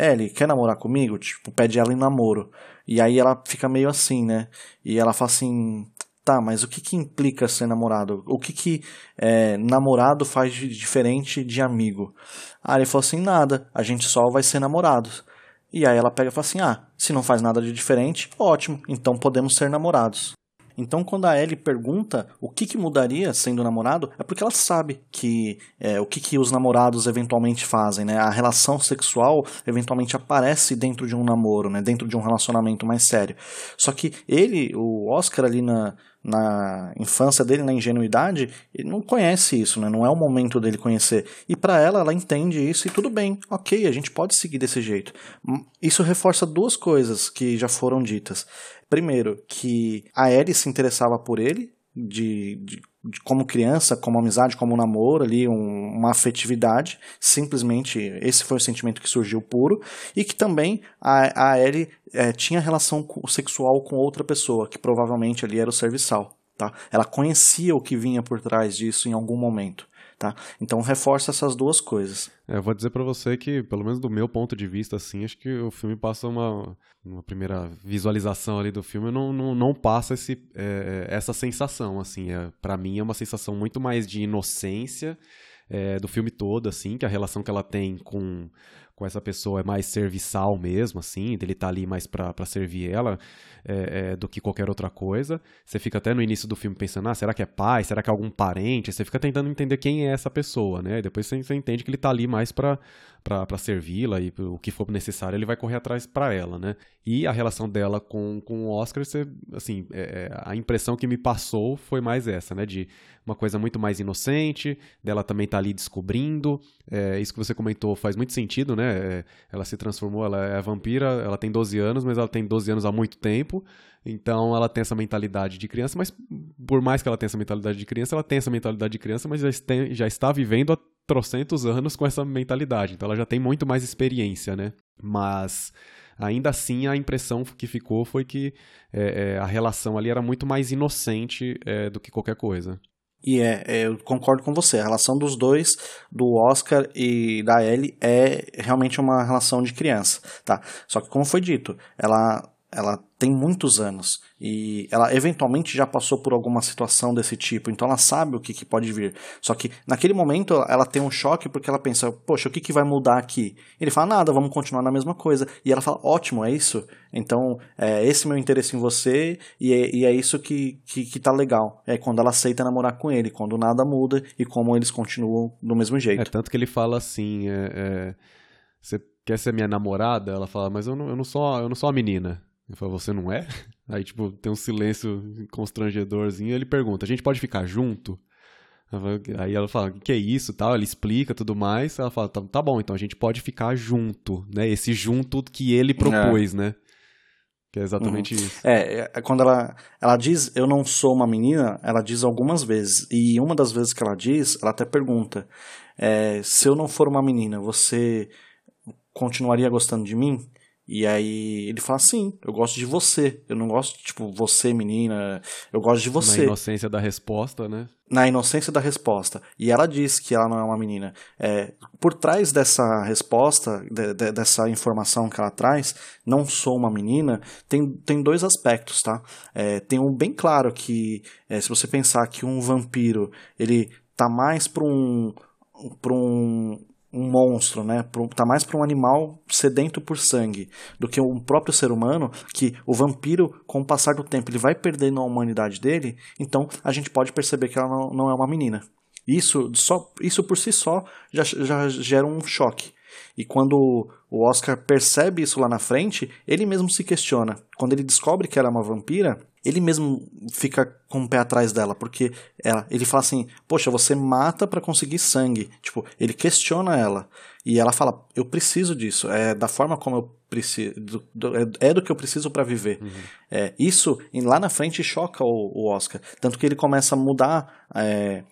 S2: Ellie, quer namorar comigo? Tipo, pede ela em namoro. E aí ela fica meio assim, né? E ela fala assim, Tá, mas o que, que implica ser namorado? O que, que é, namorado faz de diferente de amigo? Aí ele falou assim: nada, a gente só vai ser namorados. E aí ela pega e fala assim: ah, se não faz nada de diferente, ótimo, então podemos ser namorados. Então, quando a Ellie pergunta o que, que mudaria sendo namorado, é porque ela sabe que é, o que, que os namorados eventualmente fazem, né? A relação sexual eventualmente aparece dentro de um namoro, né? Dentro de um relacionamento mais sério. Só que ele, o Oscar ali na, na infância dele, na ingenuidade, ele não conhece isso, né? Não é o momento dele conhecer. E para ela, ela entende isso e tudo bem, ok, a gente pode seguir desse jeito. Hum, isso reforça duas coisas que já foram ditas. Primeiro, que a Ellie se interessava por ele, de, de, de, como criança, como amizade, como namoro ali, um, uma afetividade, simplesmente esse foi o sentimento que surgiu puro, e que também a, a Ellie é, tinha relação sexual com outra pessoa, que provavelmente ali era o serviçal. Tá? Ela conhecia o que vinha por trás disso em algum momento. Tá? Então reforça essas duas coisas.
S1: É, eu vou dizer para você que, pelo menos do meu ponto de vista, assim, acho que o filme passa uma, uma primeira visualização ali do filme, não, não, não passa esse, é, essa sensação, assim, é, para mim é uma sensação muito mais de inocência é, do filme todo, assim, que a relação que ela tem com com essa pessoa é mais serviçal mesmo, assim, dele tá ali mais para servir ela é, é, do que qualquer outra coisa. Você fica até no início do filme pensando, ah, será que é pai? Será que é algum parente? Você fica tentando entender quem é essa pessoa, né? E depois você, você entende que ele tá ali mais para para servi-la e o que for necessário ele vai correr atrás para ela, né? E a relação dela com, com o Oscar, você, assim, é, é, a impressão que me passou foi mais essa, né? De uma coisa muito mais inocente, dela também tá ali descobrindo. É, isso que você comentou faz muito sentido, né? É, ela se transformou, ela é vampira, ela tem 12 anos, mas ela tem 12 anos há muito tempo. Então ela tem essa mentalidade de criança, mas por mais que ela tenha essa mentalidade de criança, ela tem essa mentalidade de criança, mas já, tem, já está vivendo há trocentos anos com essa mentalidade. Então ela já tem muito mais experiência, né? Mas ainda assim a impressão que ficou foi que é, é, a relação ali era muito mais inocente é, do que qualquer coisa.
S2: E é, é, eu concordo com você. A relação dos dois, do Oscar e da Ellie, é realmente uma relação de criança, tá? Só que como foi dito, ela ela tem muitos anos e ela eventualmente já passou por alguma situação desse tipo, então ela sabe o que, que pode vir. Só que naquele momento ela tem um choque porque ela pensa, poxa, o que, que vai mudar aqui? Ele fala, nada, vamos continuar na mesma coisa. E ela fala, ótimo, é isso? Então, é esse meu interesse em você e é, e é isso que, que, que tá legal. É quando ela aceita namorar com ele, quando nada muda e como eles continuam do mesmo jeito.
S1: É tanto que ele fala assim, é, é, você quer ser minha namorada? Ela fala, mas eu não, eu não, sou, eu não sou a menina. Ele fala, você não é? Aí, tipo, tem um silêncio constrangedorzinho. Ele pergunta, a gente pode ficar junto? Aí ela fala, o que é isso tal? Ela explica tudo mais. Ela fala, tá, tá, bom, então a gente pode ficar junto, né? Esse junto que ele propôs, é. né? Que é exatamente
S2: uhum.
S1: isso.
S2: É, é, quando ela, ela diz, eu não sou uma menina, ela diz algumas vezes. E uma das vezes que ela diz, ela até pergunta, é, se eu não for uma menina, você continuaria gostando de mim? E aí ele fala assim, eu gosto de você. Eu não gosto, tipo, você, menina. Eu gosto de você.
S1: Na inocência da resposta, né?
S2: Na inocência da resposta. E ela diz que ela não é uma menina. É, por trás dessa resposta, de, de, dessa informação que ela traz, não sou uma menina, tem, tem dois aspectos, tá? É, tem um bem claro que, é, se você pensar que um vampiro, ele tá mais para um, pra um um monstro, né? Tá mais para um animal sedento por sangue do que um próprio ser humano, que o vampiro, com o passar do tempo, ele vai perdendo a humanidade dele, então a gente pode perceber que ela não, não é uma menina. Isso, só, isso por si só já, já gera um choque. E quando o Oscar percebe isso lá na frente, ele mesmo se questiona. Quando ele descobre que ela é uma vampira, ele mesmo fica com o pé atrás dela, porque ela, ele fala assim: Poxa, você mata para conseguir sangue. Tipo, ele questiona ela. E ela fala: Eu preciso disso. É da forma como eu preciso. Do, é, é do que eu preciso para viver. Uhum. É, isso, lá na frente, choca o, o, Oscar. Tanto que ele começa a mudar. É,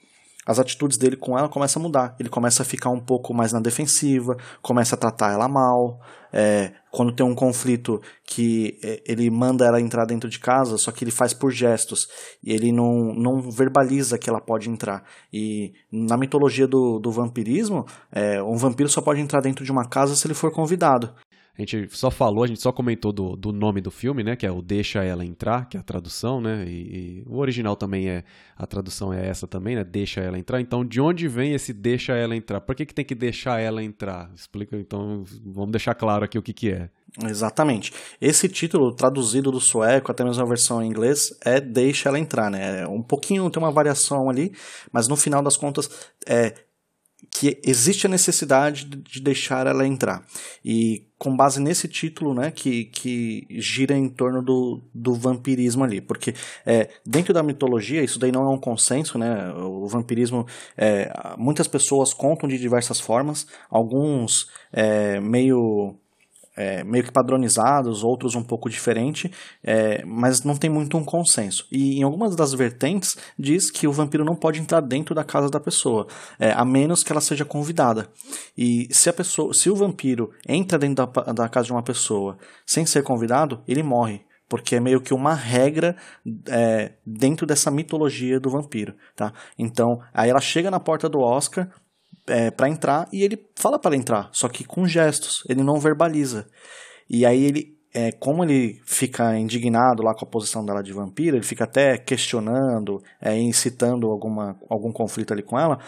S2: as atitudes dele com ela começam a mudar. Ele começa a ficar um pouco mais na defensiva, começa a tratar ela mal. É, quando tem um conflito que é, ele manda ela entrar dentro de casa, só que ele faz por gestos e ele não, não verbaliza que ela pode entrar. E na mitologia do, do vampirismo, é, um vampiro só pode entrar dentro de uma casa se ele for convidado.
S1: A gente só falou, a gente só comentou do, do nome do filme, né? Que é o Deixa Ela Entrar, que é a tradução, né? E, e, o original também é, a tradução é essa também, né? Deixa Ela Entrar. Então, de onde vem esse Deixa Ela Entrar? Por que, que tem que deixar ela entrar? Explica, então, vamos deixar claro aqui o que que é.
S2: Exatamente. Esse título, traduzido do sueco, até mesmo a versão em inglês, é Deixa Ela Entrar, né? É um pouquinho, tem uma variação ali, mas no final das contas, é que existe a necessidade de deixar ela entrar. E com base nesse título, né, que, que gira em torno do, do vampirismo ali, porque é, dentro da mitologia, isso daí não é um consenso, né, o vampirismo, é, muitas pessoas contam de diversas formas, alguns é, meio é, meio que padronizados, outros um pouco diferente, é, mas não tem muito um consenso. E em algumas das vertentes diz que o vampiro não pode entrar dentro da casa da pessoa, é, a menos que ela seja convidada. E se a pessoa, se o vampiro entra dentro da, da casa de uma pessoa sem ser convidado, ele morre porque é meio que uma regra é, dentro dessa mitologia do vampiro, tá? Então, aí ela chega na porta do Oscar, é, para entrar e ele fala para entrar, só que com gestos, ele não verbaliza. E aí ele, é, como ele fica indignado lá com a posição dela de vampiro, ele fica até questionando, é, incitando alguma, algum conflito ali com ela,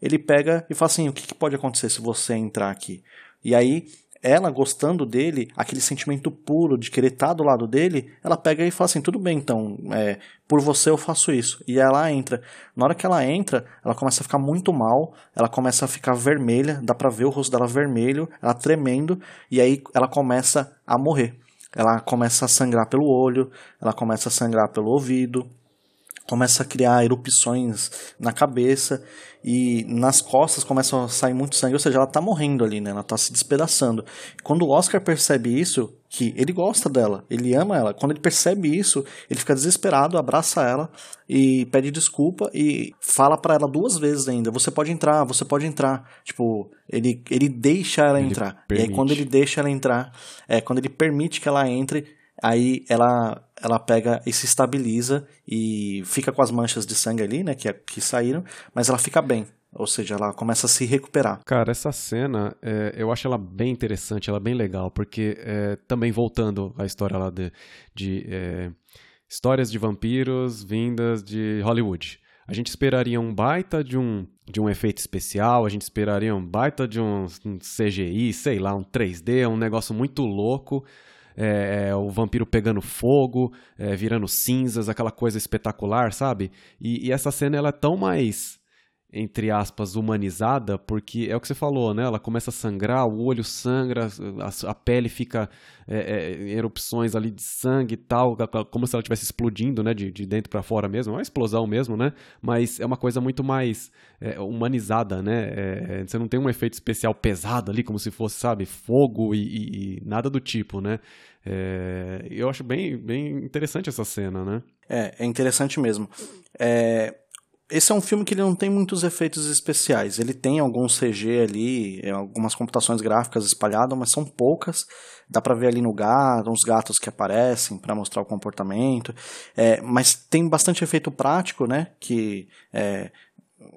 S2: ele pega e fala assim, o que, que pode acontecer se você entrar aqui? E aí ela gostando dele, aquele sentimento puro de querer estar do lado dele, ela pega e fala assim: tudo bem, então, é, por você eu faço isso. E ela entra. Na hora que ela entra, ela começa a ficar muito mal, ela começa a ficar vermelha, dá pra ver o rosto dela vermelho, ela tremendo, e aí ela começa a morrer. Ela começa a sangrar pelo olho, ela começa a sangrar pelo ouvido, começa a criar erupções na cabeça e nas costas começa a sair muito sangue, ou seja, ela tá morrendo ali, né? Ela tá se despedaçando. Quando o Oscar percebe isso, que ele gosta dela, ele ama ela, quando ele percebe isso, ele fica desesperado, abraça ela e pede desculpa e fala para ela duas vezes ainda: "Você pode entrar, você pode entrar". Tipo, ele ele deixa ela ele entrar. Permite. E aí quando ele deixa ela entrar, é quando ele permite que ela entre, aí ela ela pega e se estabiliza e fica com as manchas de sangue ali, né, que, que saíram, mas ela fica bem. Ou seja, ela começa a se recuperar.
S1: Cara, essa cena, é, eu acho ela bem interessante, ela bem legal, porque é, também voltando à história lá de, de é, histórias de vampiros vindas de Hollywood. A gente esperaria um baita de um, de um efeito especial, a gente esperaria um baita de um, um CGI, sei lá, um 3D, um negócio muito louco é, é, o vampiro pegando fogo, é, virando cinzas, aquela coisa espetacular, sabe? E, e, essa cena ela é tão mais entre aspas, humanizada, porque é o que você falou, né? Ela começa a sangrar, o olho sangra, a, a pele fica é, é, erupções ali de sangue e tal, como se ela estivesse explodindo, né? De, de dentro para fora mesmo, é uma explosão mesmo, né? Mas é uma coisa muito mais é, humanizada, né? É, é, você não tem um efeito especial pesado ali, como se fosse, sabe, fogo e, e, e nada do tipo, né? É, eu acho bem, bem interessante essa cena, né?
S2: É, é interessante mesmo. É, esse é um filme que ele não tem muitos efeitos especiais. Ele tem alguns CG ali, é, algumas computações gráficas espalhadas, mas são poucas. Dá pra ver ali no gato, uns gatos que aparecem para mostrar o comportamento. É, mas tem bastante efeito prático, né? Que é,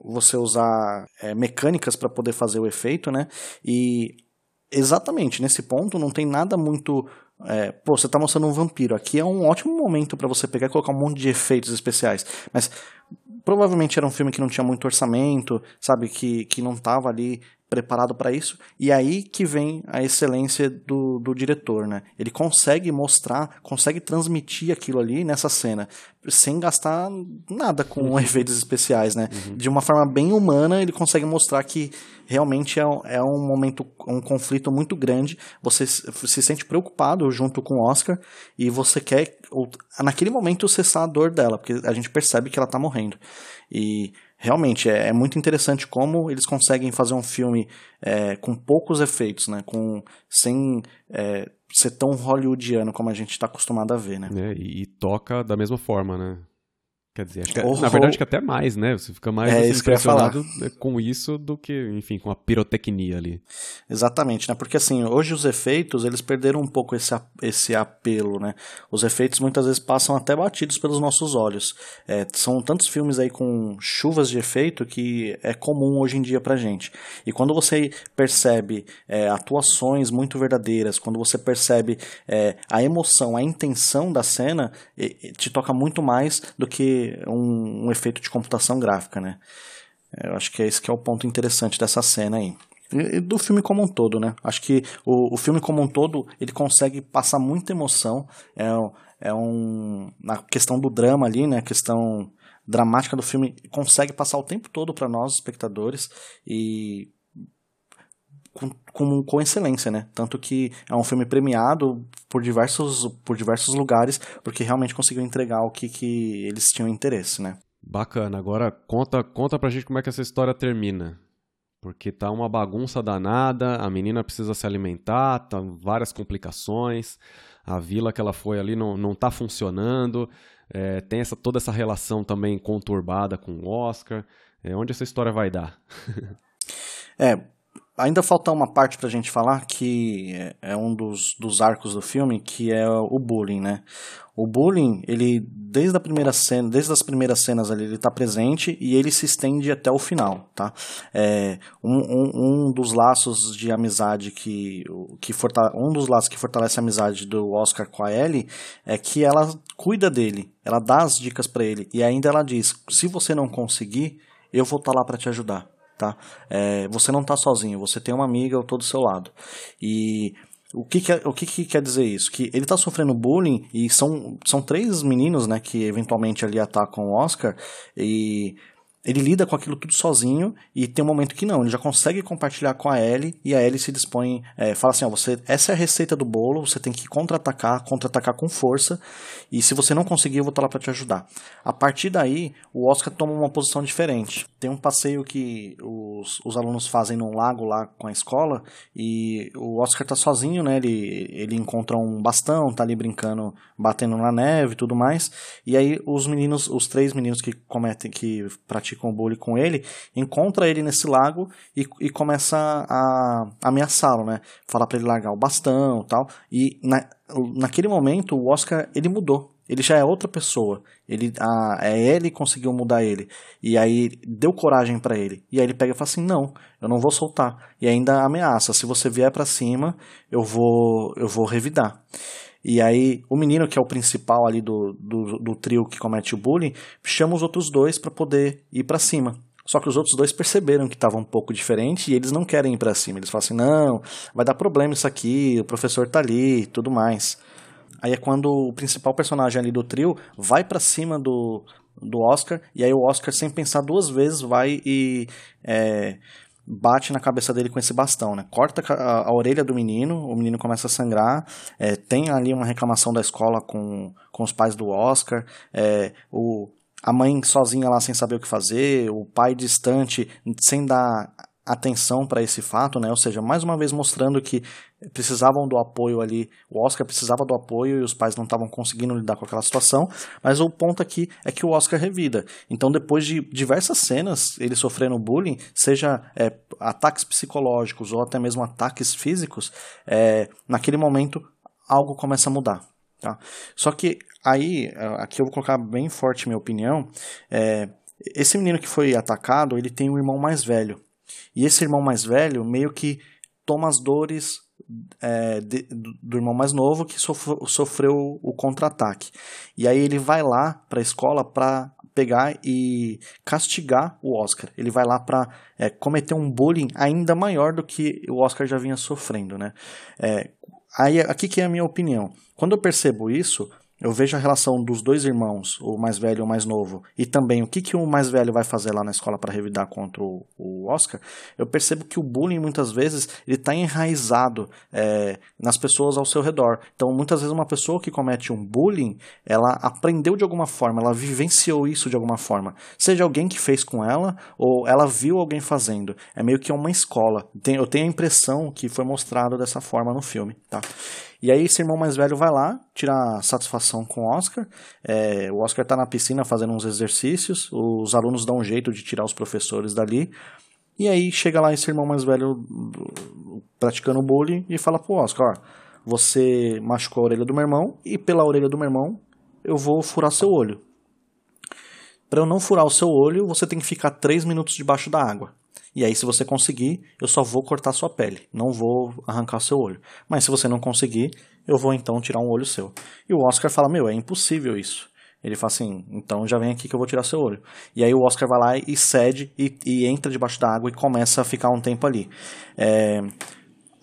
S2: você usar é, mecânicas para poder fazer o efeito, né? E exatamente nesse ponto não tem nada muito é, pô, você tá mostrando um vampiro. Aqui é um ótimo momento para você pegar e colocar um monte de efeitos especiais. Mas provavelmente era um filme que não tinha muito orçamento, sabe? Que, que não tava ali preparado para isso. E aí que vem a excelência do, do diretor, né? Ele consegue mostrar, consegue transmitir aquilo ali nessa cena, sem gastar nada com uhum. efeitos especiais, né? Uhum. De uma forma bem humana, ele consegue mostrar que realmente é, é um momento, um conflito muito grande. Você se sente preocupado junto com o Oscar e você quer, naquele momento, cessar a dor dela, porque a gente percebe que ela tá morrendo. E realmente é, é, muito interessante como eles conseguem fazer um filme é, com poucos efeitos, né? Com, sem é, ser tão hollywoodiano como a gente está acostumado a ver, né?
S1: É, e, e, toca da mesma forma, né? Quer dizer, acho que, oh, na verdade que até mais, né? Você fica mais
S2: é,
S1: assim,
S2: isso impressionado
S1: com isso do que, enfim, com a pirotecnia ali.
S2: Exatamente, né? Porque assim, hoje os efeitos, eles perderam um pouco esse, esse apelo, né? Os efeitos muitas vezes passam até batidos pelos nossos olhos. É, são tantos filmes aí com chuvas de efeito que é comum hoje em dia pra gente. E quando você percebe é, atuações muito verdadeiras, quando você percebe é, a emoção, a intenção da cena, te toca muito mais do que um, um efeito de computação gráfica, né? Eu acho que é esse que é o ponto interessante dessa cena aí. E do filme como um todo, né? Acho que o, o filme como um todo, ele consegue passar muita emoção. É, é um... Na questão do drama ali, né? A questão dramática do filme consegue passar o tempo todo para nós, espectadores, e com, com, com, excelência, né? Tanto que é um filme premiado por diversos, por diversos lugares, porque realmente conseguiu entregar o que, que eles tinham interesse, né?
S1: Bacana. Agora conta, conta pra gente como é que essa história termina. Porque tá uma bagunça danada, a menina precisa se alimentar, tá várias complicações, a vila que ela foi ali não, não tá funcionando, é, tem essa, toda essa relação também conturbada com o Oscar. É, onde essa história vai dar?
S2: é, Ainda falta uma parte pra gente falar que é, um dos, dos arcos do filme, que é o bullying, né? O bullying, ele, desde a primeira cena, desde as primeiras cenas ali, ele tá presente e ele se estende até o final, tá? É, um, um, um dos laços de amizade que, que fortale, um dos laços que fortalece a amizade do Oscar com a Ellie é que ela cuida dele, ela dá as dicas para ele e ainda ela diz, se você não conseguir, eu vou estar tá lá para te ajudar tá? É, você não está sozinho, você tem uma amiga ao todo seu lado. E o que, que, o que, que quer dizer isso? Que ele está sofrendo bullying e são, são três meninos, né, que eventualmente ali atacam o Oscar e ele lida com aquilo tudo sozinho e tem um momento que não, ele já consegue compartilhar com a Ellie e a Ellie se dispõe, é, fala assim, ó, você, essa é a receita do bolo, você tem que contra-atacar, contra-atacar com força e se você não conseguir eu vou estar lá para te ajudar. A partir daí, o Oscar toma uma posição diferente. Tem um passeio que os, os alunos fazem num lago lá com a escola e o Oscar tá sozinho, né, ele, ele encontra um bastão, tá ali brincando, batendo na neve e tudo mais, e aí os meninos, os três meninos que cometem, que praticam bullying com ele, encontra ele nesse lago e, e começa a, ameaçá-lo, né? Falar para ele largar o bastão tal. E na, naquele momento o Oscar ele mudou. Ele já é outra pessoa. Ele, a, é ele que conseguiu mudar ele. E aí deu coragem para ele. E aí ele pega e fala assim: "Não, eu não vou soltar". E ainda ameaça: "Se você vier para cima, eu vou eu vou revidar". E aí, o menino, que é o principal ali do, do, do trio que comete o bullying, chama os outros dois para poder ir para cima. Só que os outros dois perceberam que estava um pouco diferente e eles não querem ir para cima. Eles falam assim: não, vai dar problema isso aqui, o professor tá ali tudo mais. Aí é quando o principal personagem ali do trio vai para cima do, do Oscar, e aí o Oscar, sem pensar duas vezes, vai e é, bate na cabeça dele com esse bastão, né? Corta a, a orelha do menino, o menino começa a sangrar, é, tem ali uma reclamação da escola com, com os pais do Oscar, é, o, a mãe sozinha lá sem saber o que fazer, o pai distante sem dar atenção para esse fato, né? Ou seja, mais uma vez mostrando que precisavam do apoio ali, o Oscar precisava do apoio e os pais não estavam conseguindo lidar com aquela situação, mas o ponto aqui é que o Oscar revida. Então, depois de diversas cenas, ele sofrendo bullying, seja é, ataques psicológicos ou até mesmo ataques físicos, é, naquele momento algo começa a mudar. Tá? Só que aí, aqui eu vou colocar bem forte minha opinião, é, esse menino que foi atacado, ele tem um irmão mais velho. E esse irmão mais velho meio que toma as dores é, de, do irmão mais novo que sofreu, sofreu o contra-ataque. E aí ele vai lá para a escola para pegar e castigar o Oscar. Ele vai lá para é, cometer um bullying ainda maior do que o Oscar já vinha sofrendo, né? É, aí aqui que é a minha opinião. Quando eu percebo isso, eu vejo a relação dos dois irmãos, o mais velho e o mais novo, e também o que, que o mais velho vai fazer lá na escola para revidar contra o, o, Oscar, eu percebo que o bullying muitas vezes ele está enraizado é, nas pessoas ao seu redor. Então, muitas vezes uma pessoa que comete um bullying, ela aprendeu de alguma forma, ela vivenciou isso de alguma forma. Seja alguém que fez com ela, ou ela viu alguém fazendo. É meio que uma escola. Eu tenho a impressão que foi mostrado dessa forma no filme, tá? E aí esse irmão mais velho vai lá, tira satisfação com o Oscar. É, o Oscar está na piscina fazendo uns exercícios, os alunos dão um jeito de tirar os professores dali. E aí chega lá esse irmão mais velho praticando bullying e fala pro Oscar, ó, você machucou a orelha do meu irmão e pela orelha do meu irmão eu vou furar seu olho. Para eu não furar o seu olho, você tem que ficar 3 minutos debaixo da água. E aí, se você conseguir, eu só vou cortar sua pele, não vou arrancar seu olho. Mas se você não conseguir, eu vou então tirar um olho seu. E o Oscar fala: Meu, é impossível isso. Ele fala assim: Então já vem aqui que eu vou tirar seu olho. E aí o Oscar vai lá e cede e, e entra debaixo da água e começa a ficar um tempo ali. É,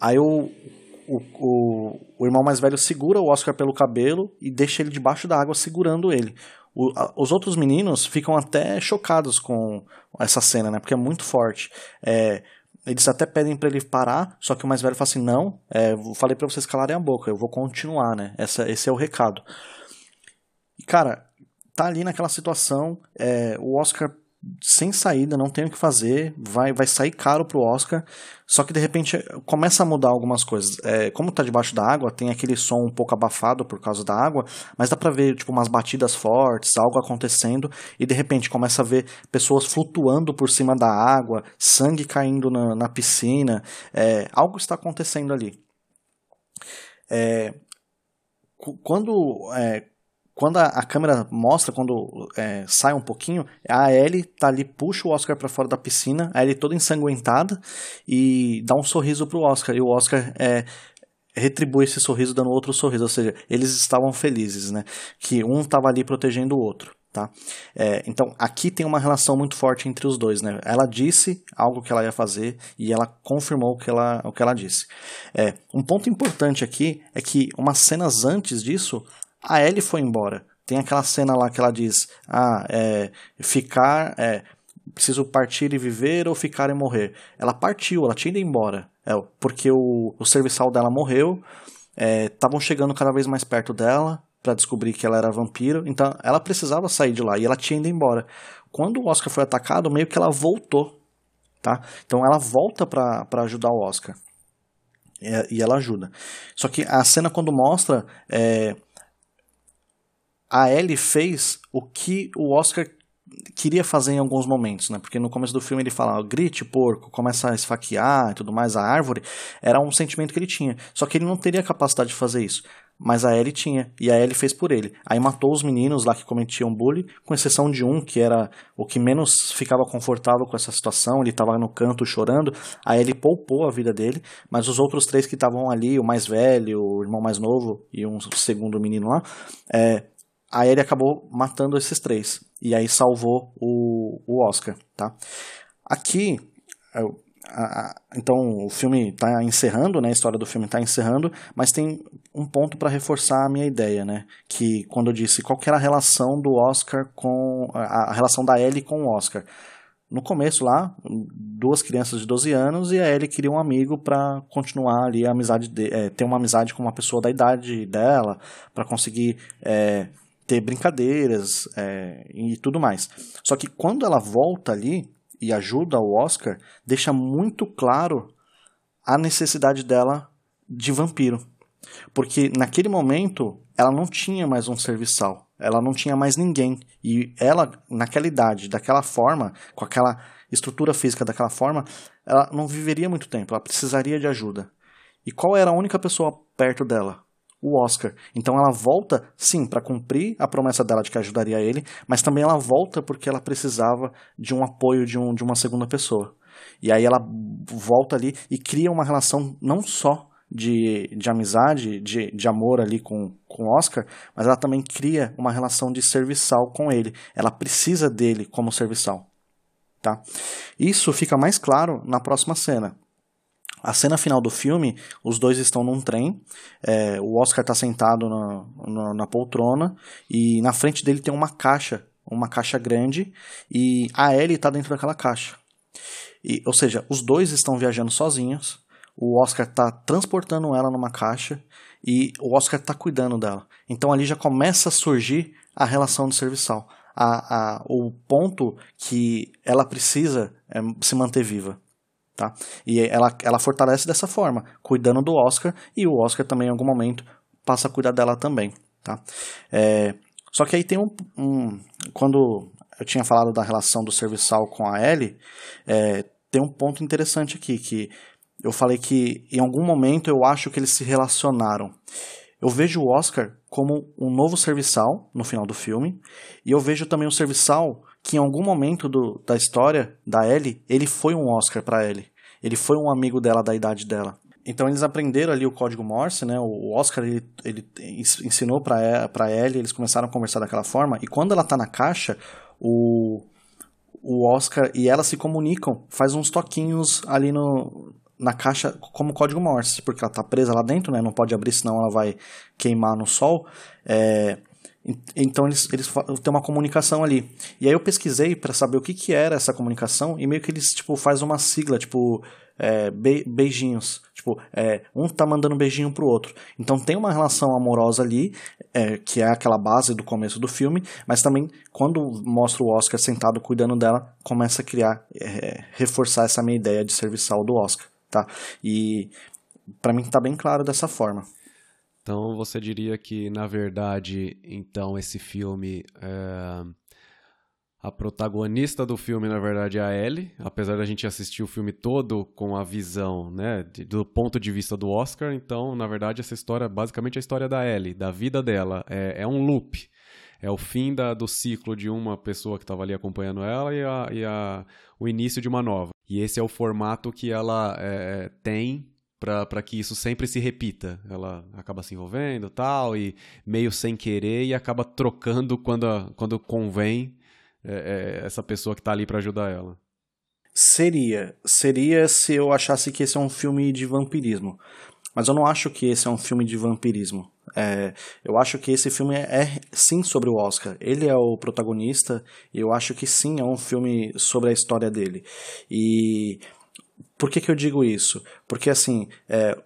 S2: aí o, o, o, o irmão mais velho segura o Oscar pelo cabelo e deixa ele debaixo da água segurando ele. O, a, os outros meninos ficam até chocados com essa cena, né? Porque é muito forte. É, eles até pedem para ele parar, só que o mais velho fala assim: não, é, falei para vocês calarem a boca, eu vou continuar, né? Essa, esse é o recado. Cara, tá ali naquela situação, é, o Oscar sem saída, não tem o que fazer, vai, vai sair caro pro Oscar, só que de repente começa a mudar algumas coisas. É, como tá debaixo da água, tem aquele som um pouco abafado por causa da água, mas dá pra ver tipo umas batidas fortes, algo acontecendo, e de repente começa a ver pessoas flutuando por cima da água, sangue caindo na, na piscina, é, algo está acontecendo ali. É, quando é, quando a, a, câmera mostra, quando é, sai um pouquinho, a Ellie tá ali, puxa o Oscar para fora da piscina, a Ellie toda ensanguentada e dá um sorriso pro Oscar. E o Oscar é, retribui esse sorriso dando outro sorriso, ou seja, eles estavam felizes, né? Que um estava ali protegendo o outro. Tá? É, então aqui tem uma relação muito forte entre os dois, né? Ela disse algo que ela ia fazer e ela confirmou o que ela, o que ela disse. É, um ponto importante aqui é que umas cenas antes disso a Ellie foi embora. Tem aquela cena lá que ela diz: Ah, é, ficar. É, preciso partir e viver ou ficar e morrer. Ela partiu, ela tinha ido embora. É, porque o, o serviçal dela morreu. Estavam é, chegando cada vez mais perto dela para descobrir que ela era vampiro. Então ela precisava sair de lá e ela tinha ido embora. Quando o Oscar foi atacado, meio que ela voltou. Tá? Então ela volta para ajudar o Oscar. E, e, ela ajuda. Só que a cena quando mostra. É, a Ellie fez o que o Oscar queria fazer em alguns momentos, né? Porque no começo do filme ele fala, grite, porco, começa a esfaquear e tudo mais, a árvore, era um sentimento que ele tinha. Só que ele não teria capacidade de fazer isso. Mas a Ellie tinha, e a Ellie fez por ele. Aí matou os meninos lá que cometiam bullying, com exceção de um, que era o que menos ficava confortável com essa situação, ele estava no canto chorando, a Ellie poupou a vida dele, mas os outros três que estavam ali, o mais velho, o irmão mais novo e um segundo menino lá, é, a ele acabou matando esses três. E aí salvou o, o Oscar, tá? Aqui, eu, a, a, então o filme está encerrando, né? A história do filme está encerrando, mas tem um ponto para reforçar a minha ideia, né? Que quando eu disse qual era a relação do Oscar com a, a relação da Ellie com o Oscar. No começo lá, duas crianças de 12 anos e a Ellie queria um amigo para continuar ali a amizade, de, é, ter uma amizade com uma pessoa da idade dela, para conseguir é, ter brincadeiras é, e tudo mais. Só que quando ela volta ali e ajuda o Oscar, deixa muito claro a necessidade dela de vampiro. Porque naquele momento ela não tinha mais um serviçal, ela não tinha mais ninguém. E ela, naquela idade, daquela forma, com aquela estrutura física daquela forma, ela não viveria muito tempo, ela precisaria de ajuda. E qual era a única pessoa perto dela? O Oscar. Então ela volta, sim, para cumprir a promessa dela de que ajudaria ele, mas também ela volta porque ela precisava de um apoio de, um, de uma segunda pessoa. E aí ela volta ali e cria uma relação não só de, de amizade, de, de amor ali com, com Oscar, mas ela também cria uma relação de serviçal com ele. Ela precisa dele como serviçal. Tá? Isso fica mais claro na próxima cena. A cena final do filme, os dois estão num trem, é, o Oscar está sentado na, na, na, poltrona e na frente dele tem uma caixa, uma caixa grande, e a Ellie está dentro daquela caixa. E, ou seja, os dois estão viajando sozinhos, o Oscar está transportando ela numa caixa e o Oscar está cuidando dela. Então ali já começa a surgir a relação de serviçal, a, a, o ponto que ela precisa é, se manter viva. Tá? E ela, ela fortalece dessa forma, cuidando do Oscar, e o Oscar também em algum momento passa a cuidar dela também. Tá? É, só que aí tem um, um, Quando eu tinha falado da relação do serviçal com a Ellie, é, tem um ponto interessante aqui, que eu falei que em algum momento eu acho que eles se relacionaram. Eu vejo o Oscar como um novo serviçal no final do filme, e eu vejo também o serviçal que em algum momento do, da história da Ellie, ele foi um Oscar para Ellie. Ele foi um amigo dela da idade dela. Então eles aprenderam ali o código Morse, né? O Oscar ele, ele ensinou para Ellie, eles começaram a conversar daquela forma, e quando ela tá na caixa, o o Oscar e ela se comunicam, faz uns toquinhos ali no, na caixa como código Morse, porque ela está presa lá dentro, né? Não pode abrir, senão ela vai queimar no sol. É, então eles, eles têm uma comunicação ali. E aí eu pesquisei para saber o que, que era essa comunicação e meio que eles tipo faz uma sigla, tipo é, be, beijinhos. Tipo, é, um tá mandando um beijinho pro outro. Então tem uma relação amorosa ali, é, que é aquela base do começo do filme, mas também quando mostra o Oscar sentado cuidando dela, começa a criar, é, reforçar essa minha ideia de serviçal do Oscar tá? E para mim tá bem claro dessa forma.
S1: Então você diria que, na verdade, então esse filme. É... A protagonista do filme, na verdade, é a Ellie, apesar da gente assistir o filme todo com a visão, né, do ponto de vista do Oscar, então, na verdade, essa história, basicamente a história da Ellie, da vida dela, é, é um loop. É o fim da, do ciclo de uma pessoa que estava ali acompanhando ela e, a, e a, o início de uma nova. E esse é o formato que ela é, tem para que isso sempre se repita. Ela acaba se envolvendo tal, e meio sem querer, e acaba trocando quando, quando convém é, é, essa pessoa que está ali para ajudar ela.
S2: Seria. Seria se eu achasse que esse é um filme de vampirismo. Mas eu não acho que esse é um filme de vampirismo. É, eu acho que esse filme é, é, sim sobre o Oscar. Ele é o protagonista e eu acho que sim é um filme sobre a história dele. E por que, que eu digo isso? Porque assim é,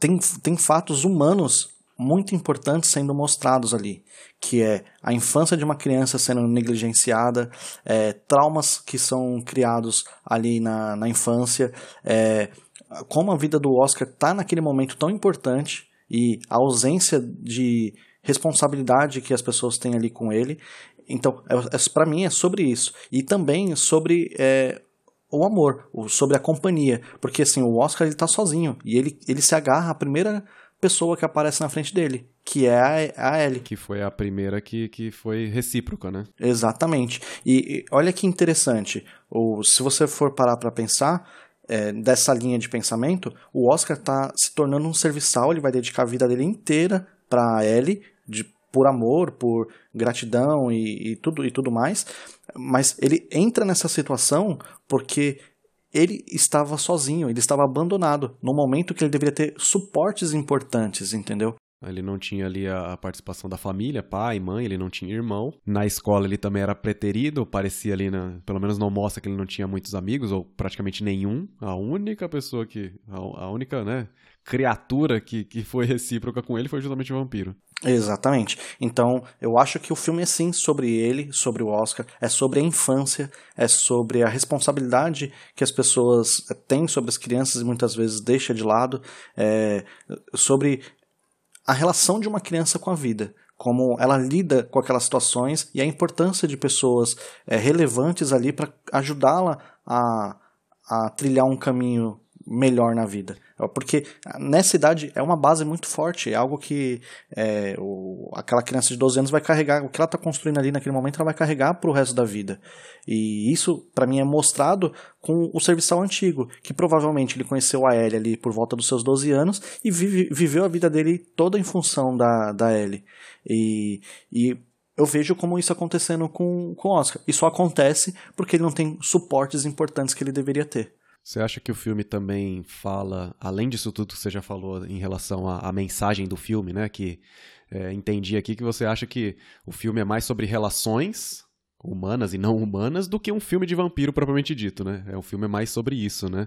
S2: tem, tem fatos humanos muito importantes sendo mostrados ali, que é a infância de uma criança sendo negligenciada, é, traumas que são criados ali na, na infância, é, como a vida do Oscar está naquele momento tão importante e a ausência de responsabilidade que as pessoas têm ali com ele. Então, é, é, para mim é sobre isso. E também sobre é, o amor, sobre a companhia. Porque assim, o Oscar ele tá sozinho e ele, ele se agarra à primeira pessoa que aparece na frente dele, que é a, a Ellie.
S1: Que foi a primeira que, que foi recíproca, né?
S2: Exatamente. E, e olha que interessante, o, se você for parar para pensar, é, dessa linha de pensamento, o Oscar está se tornando um serviçal, ele vai dedicar a vida dele inteira para Ellie, de, por amor, por gratidão e, e, tudo, e tudo mais, mas ele entra nessa situação porque ele estava sozinho, ele estava abandonado, no momento que ele deveria ter suportes importantes, entendeu?
S1: Ele não tinha ali a, participação da família, pai, mãe, ele não tinha irmão. Na escola ele também era preterido, parecia ali, na, pelo menos não mostra que ele não tinha muitos amigos, ou praticamente nenhum. A única pessoa que. A, a única, né? Criatura que, que foi recíproca com ele foi justamente o vampiro.
S2: Exatamente. Então, eu acho que o filme é sim sobre ele, sobre o Oscar, é sobre a infância, é sobre a responsabilidade que as pessoas têm sobre as crianças e muitas vezes deixa de lado, é sobre a relação de uma criança com a vida como ela lida com aquelas situações e a importância de pessoas é, relevantes ali para ajudá-la a, a trilhar um caminho melhor na vida. Porque nessa idade é uma base muito forte, é algo que é, o, aquela criança de 12 anos vai carregar, o que ela está construindo ali naquele momento, ela vai carregar para o resto da vida. E isso, para mim, é mostrado com o serviçal antigo, que provavelmente ele conheceu a Ellie ali por volta dos seus 12 anos e vive, viveu a vida dele toda em função da, da Ellie. E, e eu vejo como isso acontecendo com, com o Oscar. Isso acontece porque ele não tem suportes importantes que ele deveria ter.
S1: Você acha que o filme também fala, além disso tudo que você já falou em relação à, à mensagem do filme, né? Que é, entendi aqui que você acha que o filme é mais sobre relações humanas e não humanas do que um filme de vampiro propriamente dito, né? É um filme mais sobre isso, né?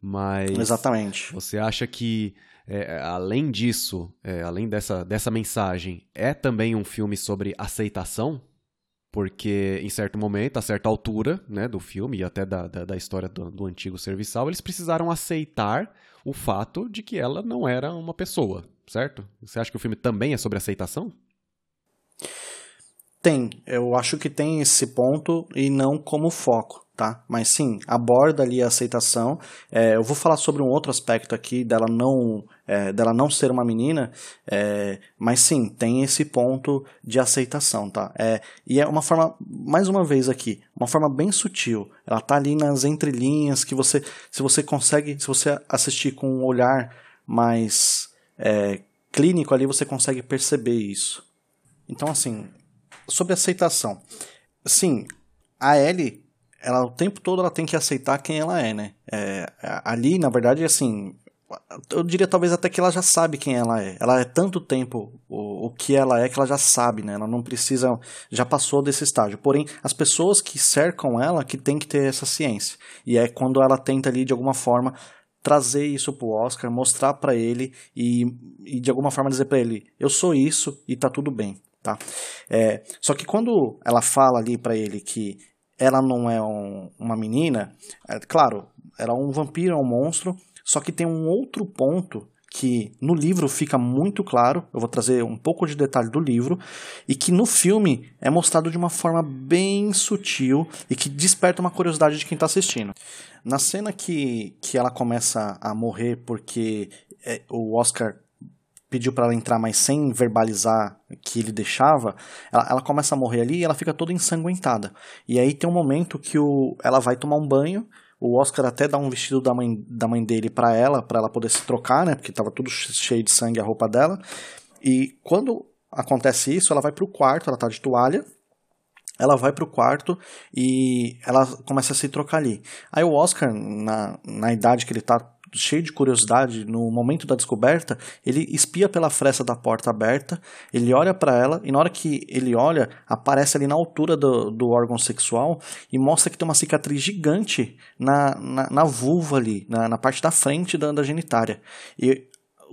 S1: Mas
S2: exatamente.
S1: Você acha que é, além disso, é, além dessa, dessa mensagem, é também um filme sobre aceitação? Porque em certo momento, a certa altura né, do filme e até da, da, da história do, do, antigo serviçal, eles precisaram aceitar o fato de que ela não era uma pessoa, certo? Você acha que o filme também é sobre aceitação?
S2: Tem, eu acho que tem esse ponto e não como foco tá? Mas sim, aborda ali a aceitação. É, eu vou falar sobre um outro aspecto aqui dela não, é, dela não ser uma menina, é, mas sim, tem esse ponto de aceitação, tá? É, e é uma forma, mais uma vez aqui, uma forma bem sutil. Ela tá ali nas entrelinhas que você, se você consegue, se você assistir com um olhar mais é, clínico ali, você consegue perceber isso. Então, assim, sobre aceitação. Sim, a Ellie ela o tempo todo ela tem que aceitar quem ela é, né? É, ali, na verdade, assim, eu diria talvez até que ela já sabe quem ela é. Ela é tanto tempo o, o que ela é que ela já sabe, né? Ela não precisa, já passou desse estágio. Porém, as pessoas que cercam ela que tem que ter essa ciência. E é quando ela tenta ali de alguma forma trazer isso pro Oscar, mostrar para ele e, e de alguma forma dizer para ele, eu sou isso e tá tudo bem, tá? É, só que quando ela fala ali para ele que ela não é um, uma menina, é, claro, era um vampiro, é um monstro, só que tem um outro ponto que no livro fica muito claro, eu vou trazer um pouco de detalhe do livro, e que no filme é mostrado de uma forma bem sutil e que desperta uma curiosidade de quem está assistindo. Na cena que, que ela começa a morrer porque é, o Oscar pediu para ela entrar, mas sem verbalizar que ele deixava, ela, ela, começa a morrer ali e ela fica toda ensanguentada. E aí tem um momento que o, ela vai tomar um banho, o Oscar até dá um vestido da mãe, da mãe dele para ela, para ela poder se trocar, né? Porque tava tudo cheio de sangue a roupa dela. E quando acontece isso, ela vai pro quarto, ela tá de toalha, ela vai pro quarto e ela começa a se trocar ali. Aí o Oscar, na, na idade que ele tá cheio de curiosidade, no momento da descoberta, ele espia pela fresta da porta aberta, ele olha para ela e na hora que ele olha, aparece ali na altura do, do órgão sexual e mostra que tem uma cicatriz gigante na, na, na vulva ali, na, na parte da frente da, da genitária. E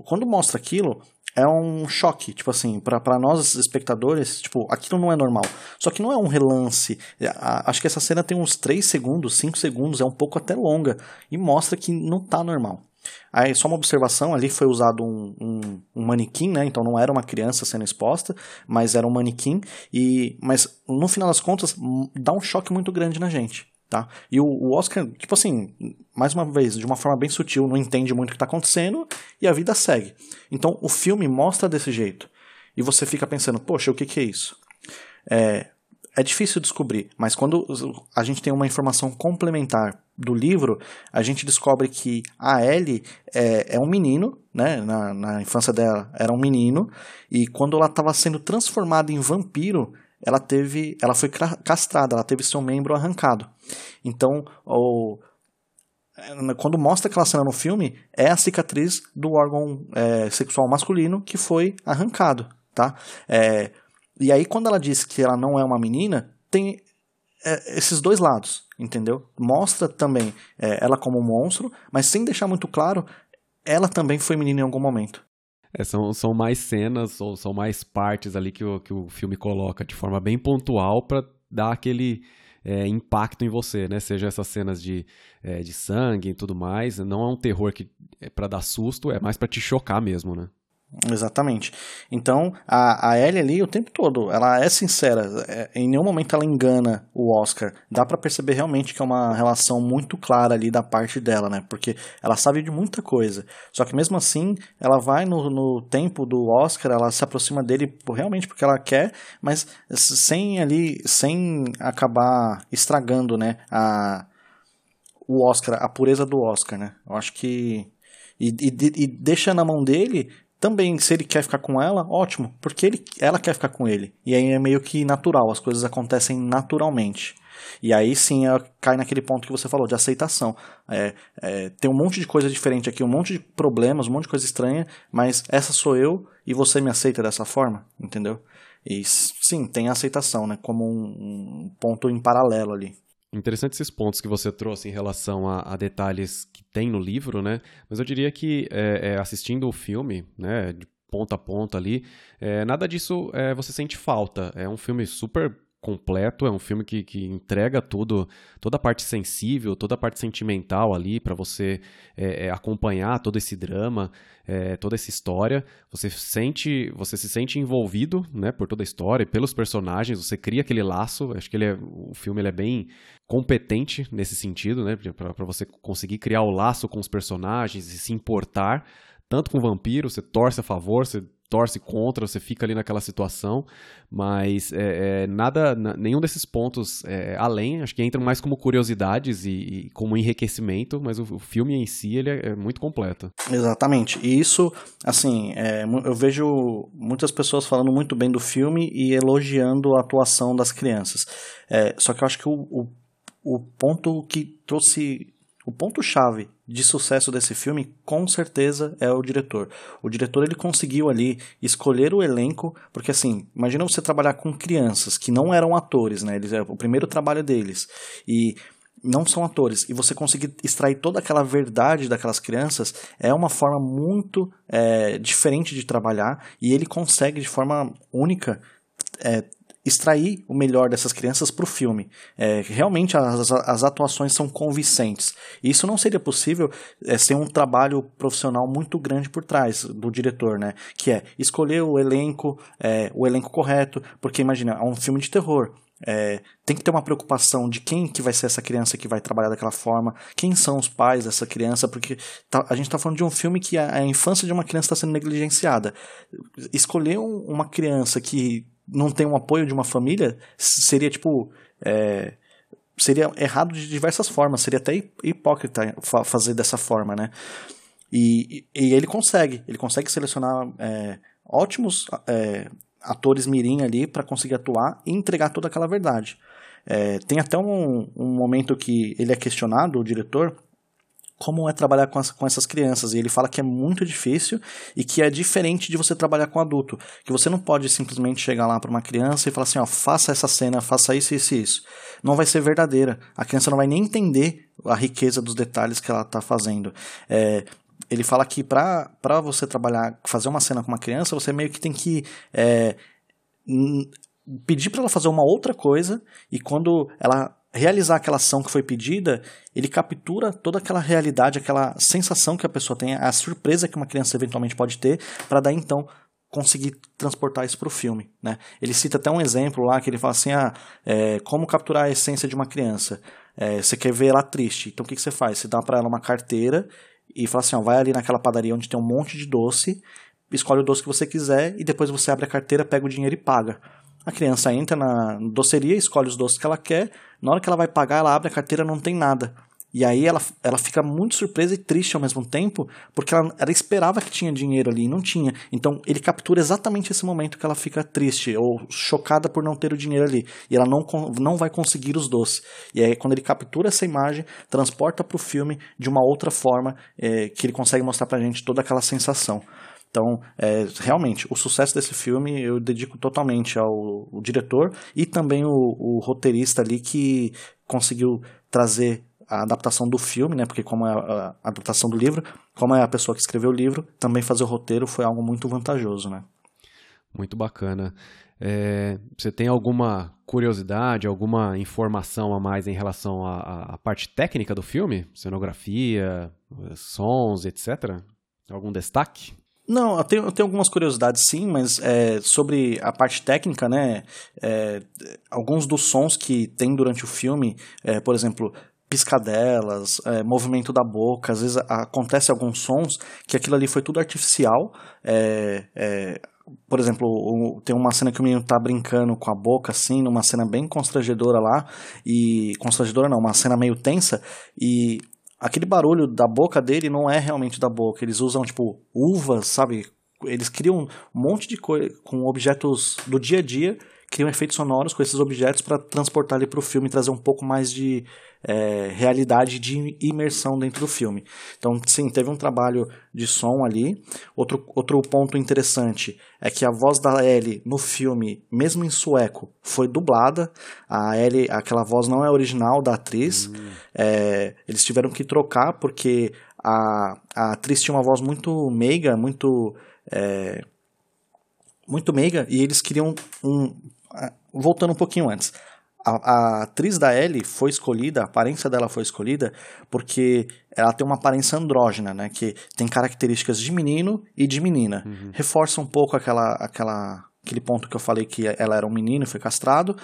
S2: quando mostra aquilo, é um choque, tipo assim, para nós espectadores, tipo, aquilo não é normal. Só que não é um relance. Acho que essa cena tem uns 3 segundos, 5 segundos, é um pouco até longa e mostra que não tá normal. Aí, só uma observação, ali foi usado um, um, um, manequim, né? Então não era uma criança sendo exposta, mas era um manequim. E, mas no final das contas, dá um choque muito grande na gente. Tá? E o, Oscar, tipo assim, mais uma vez, de uma forma bem sutil, não entende muito o que está acontecendo e a vida segue. Então o filme mostra desse jeito. E você fica pensando, poxa, o que, que é isso? É, é difícil descobrir, mas quando a gente tem uma informação complementar do livro, a gente descobre que a Ellie é, é um menino, né? Na, na infância dela era um menino, e quando ela estava sendo transformada em vampiro, ela teve, ela foi castrada, ela teve seu membro arrancado. Então, o, quando mostra aquela cena no filme, é a cicatriz do órgão é, sexual masculino que foi arrancado, tá? É, e aí, quando ela diz que ela não é uma menina, tem é, esses dois lados, entendeu? Mostra também é, ela como um monstro, mas sem deixar muito claro ela também foi menina em algum momento.
S1: É, são, são mais cenas ou são mais partes ali que o, que o filme coloca de forma bem pontual para dar aquele é, impacto em você, né? Seja essas cenas de, é, de sangue e tudo mais. Não é um terror que é para dar susto, é mais para te chocar mesmo, né?
S2: Exatamente. Então, a, a Ellie ali, o tempo todo, ela é sincera. É, em nenhum momento ela engana o Oscar. Dá para perceber realmente que é uma relação muito clara ali da parte dela, né? Porque ela sabe de muita coisa. Só que mesmo assim, ela vai no, no tempo do Oscar, ela se aproxima dele realmente porque ela quer, mas sem ali, sem acabar estragando, né? A, o Oscar, a pureza do Oscar, né? Eu acho que. E, e, e deixa na mão dele também, se ele quer ficar com ela, ótimo, porque ele, ela quer ficar com ele. E aí é meio que natural, as coisas acontecem naturalmente. E aí sim cai naquele ponto que você falou, de aceitação. É, é, tem um monte de coisa diferente aqui, um monte de problemas, um monte de coisa estranha, mas essa sou eu e você me aceita dessa forma, entendeu? E sim, tem aceitação, né? Como um, um ponto em paralelo ali.
S1: Interessante esses pontos que você trouxe em relação a, a, detalhes que tem no livro, né? Mas eu diria que é, é, assistindo o filme, né, de ponta a ponta ali, é, nada disso é, você sente falta. É um filme super completo, é um filme que, que entrega tudo, toda a parte sensível, toda a parte sentimental ali para você é, é, acompanhar todo esse drama, é, toda essa história. Você sente, você se sente envolvido, né, por toda a história, pelos personagens. Você cria aquele laço. Acho que ele é, o filme ele é bem competente nesse sentido, né, para você conseguir criar o laço com os personagens e se importar tanto com o vampiro, você torce a favor, você torce contra, você fica ali naquela situação, mas é, é, nada, nenhum desses pontos é, além, acho que entram mais como curiosidades e, e como enriquecimento, mas o, o, filme em si ele é, é muito completo.
S2: Exatamente, e isso, assim, é, eu vejo muitas pessoas falando muito bem do filme e elogiando a atuação das crianças, é, só que eu acho que o, o, o ponto que trouxe o ponto-chave de sucesso desse filme, com certeza, é o diretor. O diretor ele conseguiu ali escolher o elenco, porque assim, imagina você trabalhar com crianças que não eram atores, né? Eles é o primeiro trabalho deles e não são atores e você conseguir extrair toda aquela verdade daquelas crianças é uma forma muito é, diferente de trabalhar e ele consegue de forma única é, extrair o melhor dessas crianças para o filme. É, realmente as, as atuações são convincentes. E isso não seria possível é, sem um trabalho profissional muito grande por trás do diretor, né? Que é escolher o elenco, é, o elenco correto, porque imagina, é um filme de terror. É, tem que ter uma preocupação de quem que vai ser essa criança que vai trabalhar daquela forma, quem são os pais dessa criança, porque tá, a gente está falando de um filme que a, a infância de uma criança está sendo negligenciada. Escolher um, uma criança que não tem um apoio de uma família, seria tipo. É, seria errado de diversas formas, seria até hipócrita fazer dessa forma, né? E, e ele consegue, ele consegue selecionar é, ótimos é, atores mirim ali para conseguir atuar e entregar toda aquela verdade. É, tem até um, um momento que ele é questionado, o diretor, como é trabalhar com, as, com essas crianças. E ele fala que é muito difícil e que é diferente de você trabalhar com adulto. Que você não pode simplesmente chegar lá para uma criança e falar assim: ó, faça essa cena, faça isso, isso e isso. Não vai ser verdadeira. A criança não vai nem entender a riqueza dos detalhes que ela está fazendo. É, ele fala que para você trabalhar, fazer uma cena com uma criança, você meio que tem que. É, pedir para ela fazer uma outra coisa e quando ela realizar aquela ação que foi pedida, ele captura toda aquela realidade, aquela sensação que a pessoa tem, a surpresa que uma criança eventualmente pode ter, para daí então conseguir transportar isso para o filme. Né? Ele cita até um exemplo lá que ele fala assim: ah, é, como capturar a essência de uma criança? É, você quer ver ela triste, então o que, que você faz? Você dá para ela uma carteira e fala assim: ó, vai ali naquela padaria onde tem um monte de doce, escolhe o doce que você quiser e depois você abre a carteira, pega o dinheiro e paga. A criança entra na doceria, escolhe os doces que ela quer, na hora que ela vai pagar, ela abre a carteira não tem nada. E aí ela, ela fica muito surpresa e triste ao mesmo tempo, porque ela, ela esperava que tinha dinheiro ali e não tinha. Então ele captura exatamente esse momento que ela fica triste ou chocada por não ter o dinheiro ali. E ela não, não vai conseguir os doces. E aí quando ele captura essa imagem, transporta para o filme de uma outra forma, é, que ele consegue mostrar pra gente toda aquela sensação. Então, é, realmente, o sucesso desse filme eu dedico totalmente ao, ao diretor e também o, o, roteirista ali que conseguiu trazer a adaptação do filme, né? Porque como é a, a adaptação do livro, como é a pessoa que escreveu o livro, também fazer o roteiro foi algo muito vantajoso, né?
S1: Muito bacana. É, você tem alguma curiosidade, alguma informação a mais em relação à, à parte técnica do filme? Cenografia, sons, etc? Algum destaque?
S2: Não, eu tenho, eu tenho algumas curiosidades sim, mas é, sobre a parte técnica, né? É, alguns dos sons que tem durante o filme, é, por exemplo, piscadelas, é, movimento da boca, às vezes acontece alguns sons que aquilo ali foi tudo artificial. É, é, por exemplo, tem uma cena que o menino tá brincando com a boca, assim, numa cena bem constrangedora lá, e. constrangedora não, uma cena meio tensa, e aquele barulho da boca dele não é realmente da boca. Eles usam, tipo, uvas, sabe? Eles criam um monte de coisa com objetos do dia a dia, criam efeitos sonoros com esses objetos para transportar ele para o filme e trazer um pouco mais de é, realidade de imersão dentro do filme. Então, sim, teve um trabalho de som ali. Outro, outro ponto interessante é que a voz da Ellie no filme, mesmo em sueco, foi dublada. A Ellie, aquela voz não é original da atriz. Hum. É, eles tiveram que trocar porque a, a atriz tinha uma voz muito meiga, muito. É, muito meiga, e eles queriam um. Voltando um pouquinho antes a, a, atriz da Ellie foi escolhida, a aparência dela foi escolhida porque ela tem uma aparência andrógena, né? Que tem características de menino e de menina. Uhum. Reforça um pouco aquela, aquela, aquele ponto que eu falei que ela era um menino e foi castrado.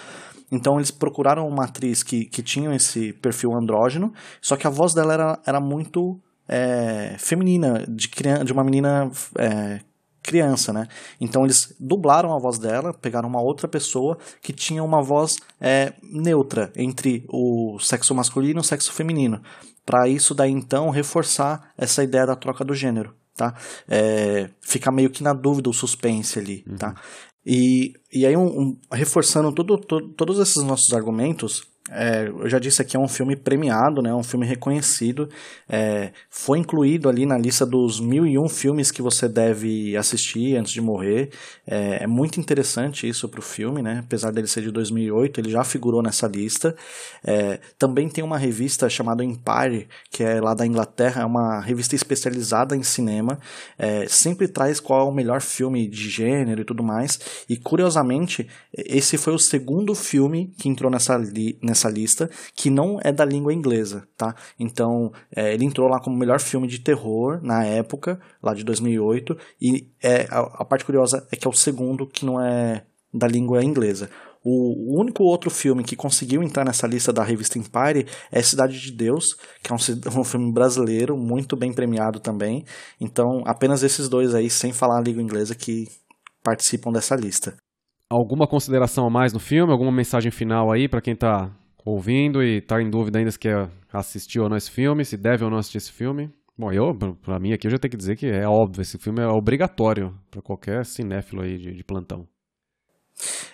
S2: Então eles procuraram uma atriz que, que tinha esse perfil andrógeno, só que a voz dela era, era muito é, feminina, de, de uma menina é, criança, né? Então eles dublaram a voz dela, pegaram uma outra pessoa que tinha uma voz é, neutra entre o sexo masculino e o sexo feminino. Para isso daí então reforçar essa ideia da troca do gênero, tá? É, fica meio que na dúvida o suspense ali, uhum. tá? E, e aí, um, um, reforçando todo, todo, todos esses nossos argumentos, é, eu já disse aqui, é um filme premiado, né, um filme reconhecido. É, foi incluído ali na lista dos mil e um filmes que você deve assistir antes de morrer. É, é muito interessante isso para o filme, né, apesar dele ser de 2008, ele já figurou nessa lista. É, também tem uma revista chamada Empire, que é lá da Inglaterra, é uma revista especializada em cinema. É, sempre traz qual é o melhor filme de gênero e tudo mais. E curiosamente, esse foi o segundo filme que entrou nessa, nessa nessa lista que não é da língua inglesa, tá? Então, é, ele entrou lá como melhor filme de terror na época, lá de 2008, e é, a, a parte curiosa é que é o segundo que não é da língua inglesa. O único outro filme que conseguiu entrar nessa lista da revista Empire é Cidade de Deus, que é um, um, filme brasileiro, muito bem premiado também. Então, apenas esses dois aí, sem falar a língua inglesa, que participam dessa lista.
S1: Alguma consideração a mais no filme? Alguma mensagem final aí para quem está ouvindo e tá em dúvida ainda se quer assistir ou não esse filme, se deve ou não assistir esse filme. Bom, eu, pra mim aqui, eu já tenho que dizer que é óbvio, esse filme é obrigatório para qualquer cinéfilo aí de, de, plantão.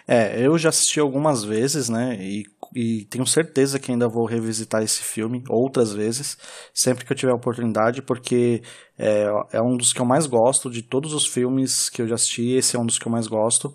S2: É, eu já assisti algumas vezes, né, e, e, tenho certeza que ainda vou revisitar esse filme outras vezes, sempre que eu tiver oportunidade, porque é, é um dos que eu mais gosto, de todos os filmes que eu já assisti, esse é um dos que eu mais gosto.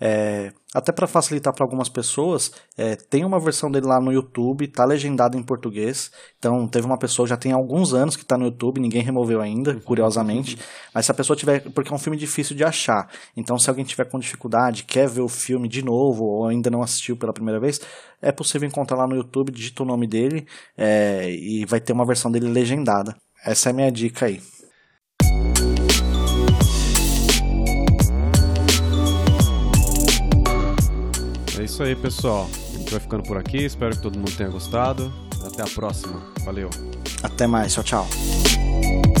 S2: É, até para facilitar para algumas pessoas, é, tem uma versão dele lá no YouTube, tá legendado em português. Então, teve uma pessoa, já tem alguns anos que tá no YouTube, ninguém removeu ainda, curiosamente. Mas se a pessoa tiver. Porque é um filme difícil de achar. Então, se alguém tiver com dificuldade, quer ver o filme de novo, ou ainda não assistiu pela primeira vez, é possível encontrar lá no YouTube, digita o nome dele é, e vai ter uma versão dele legendada. Essa é a minha dica aí.
S1: É isso aí, pessoal. A gente vai ficando por aqui. Espero que todo mundo tenha gostado. Até a próxima. Valeu.
S2: Até mais. Tchau, tchau.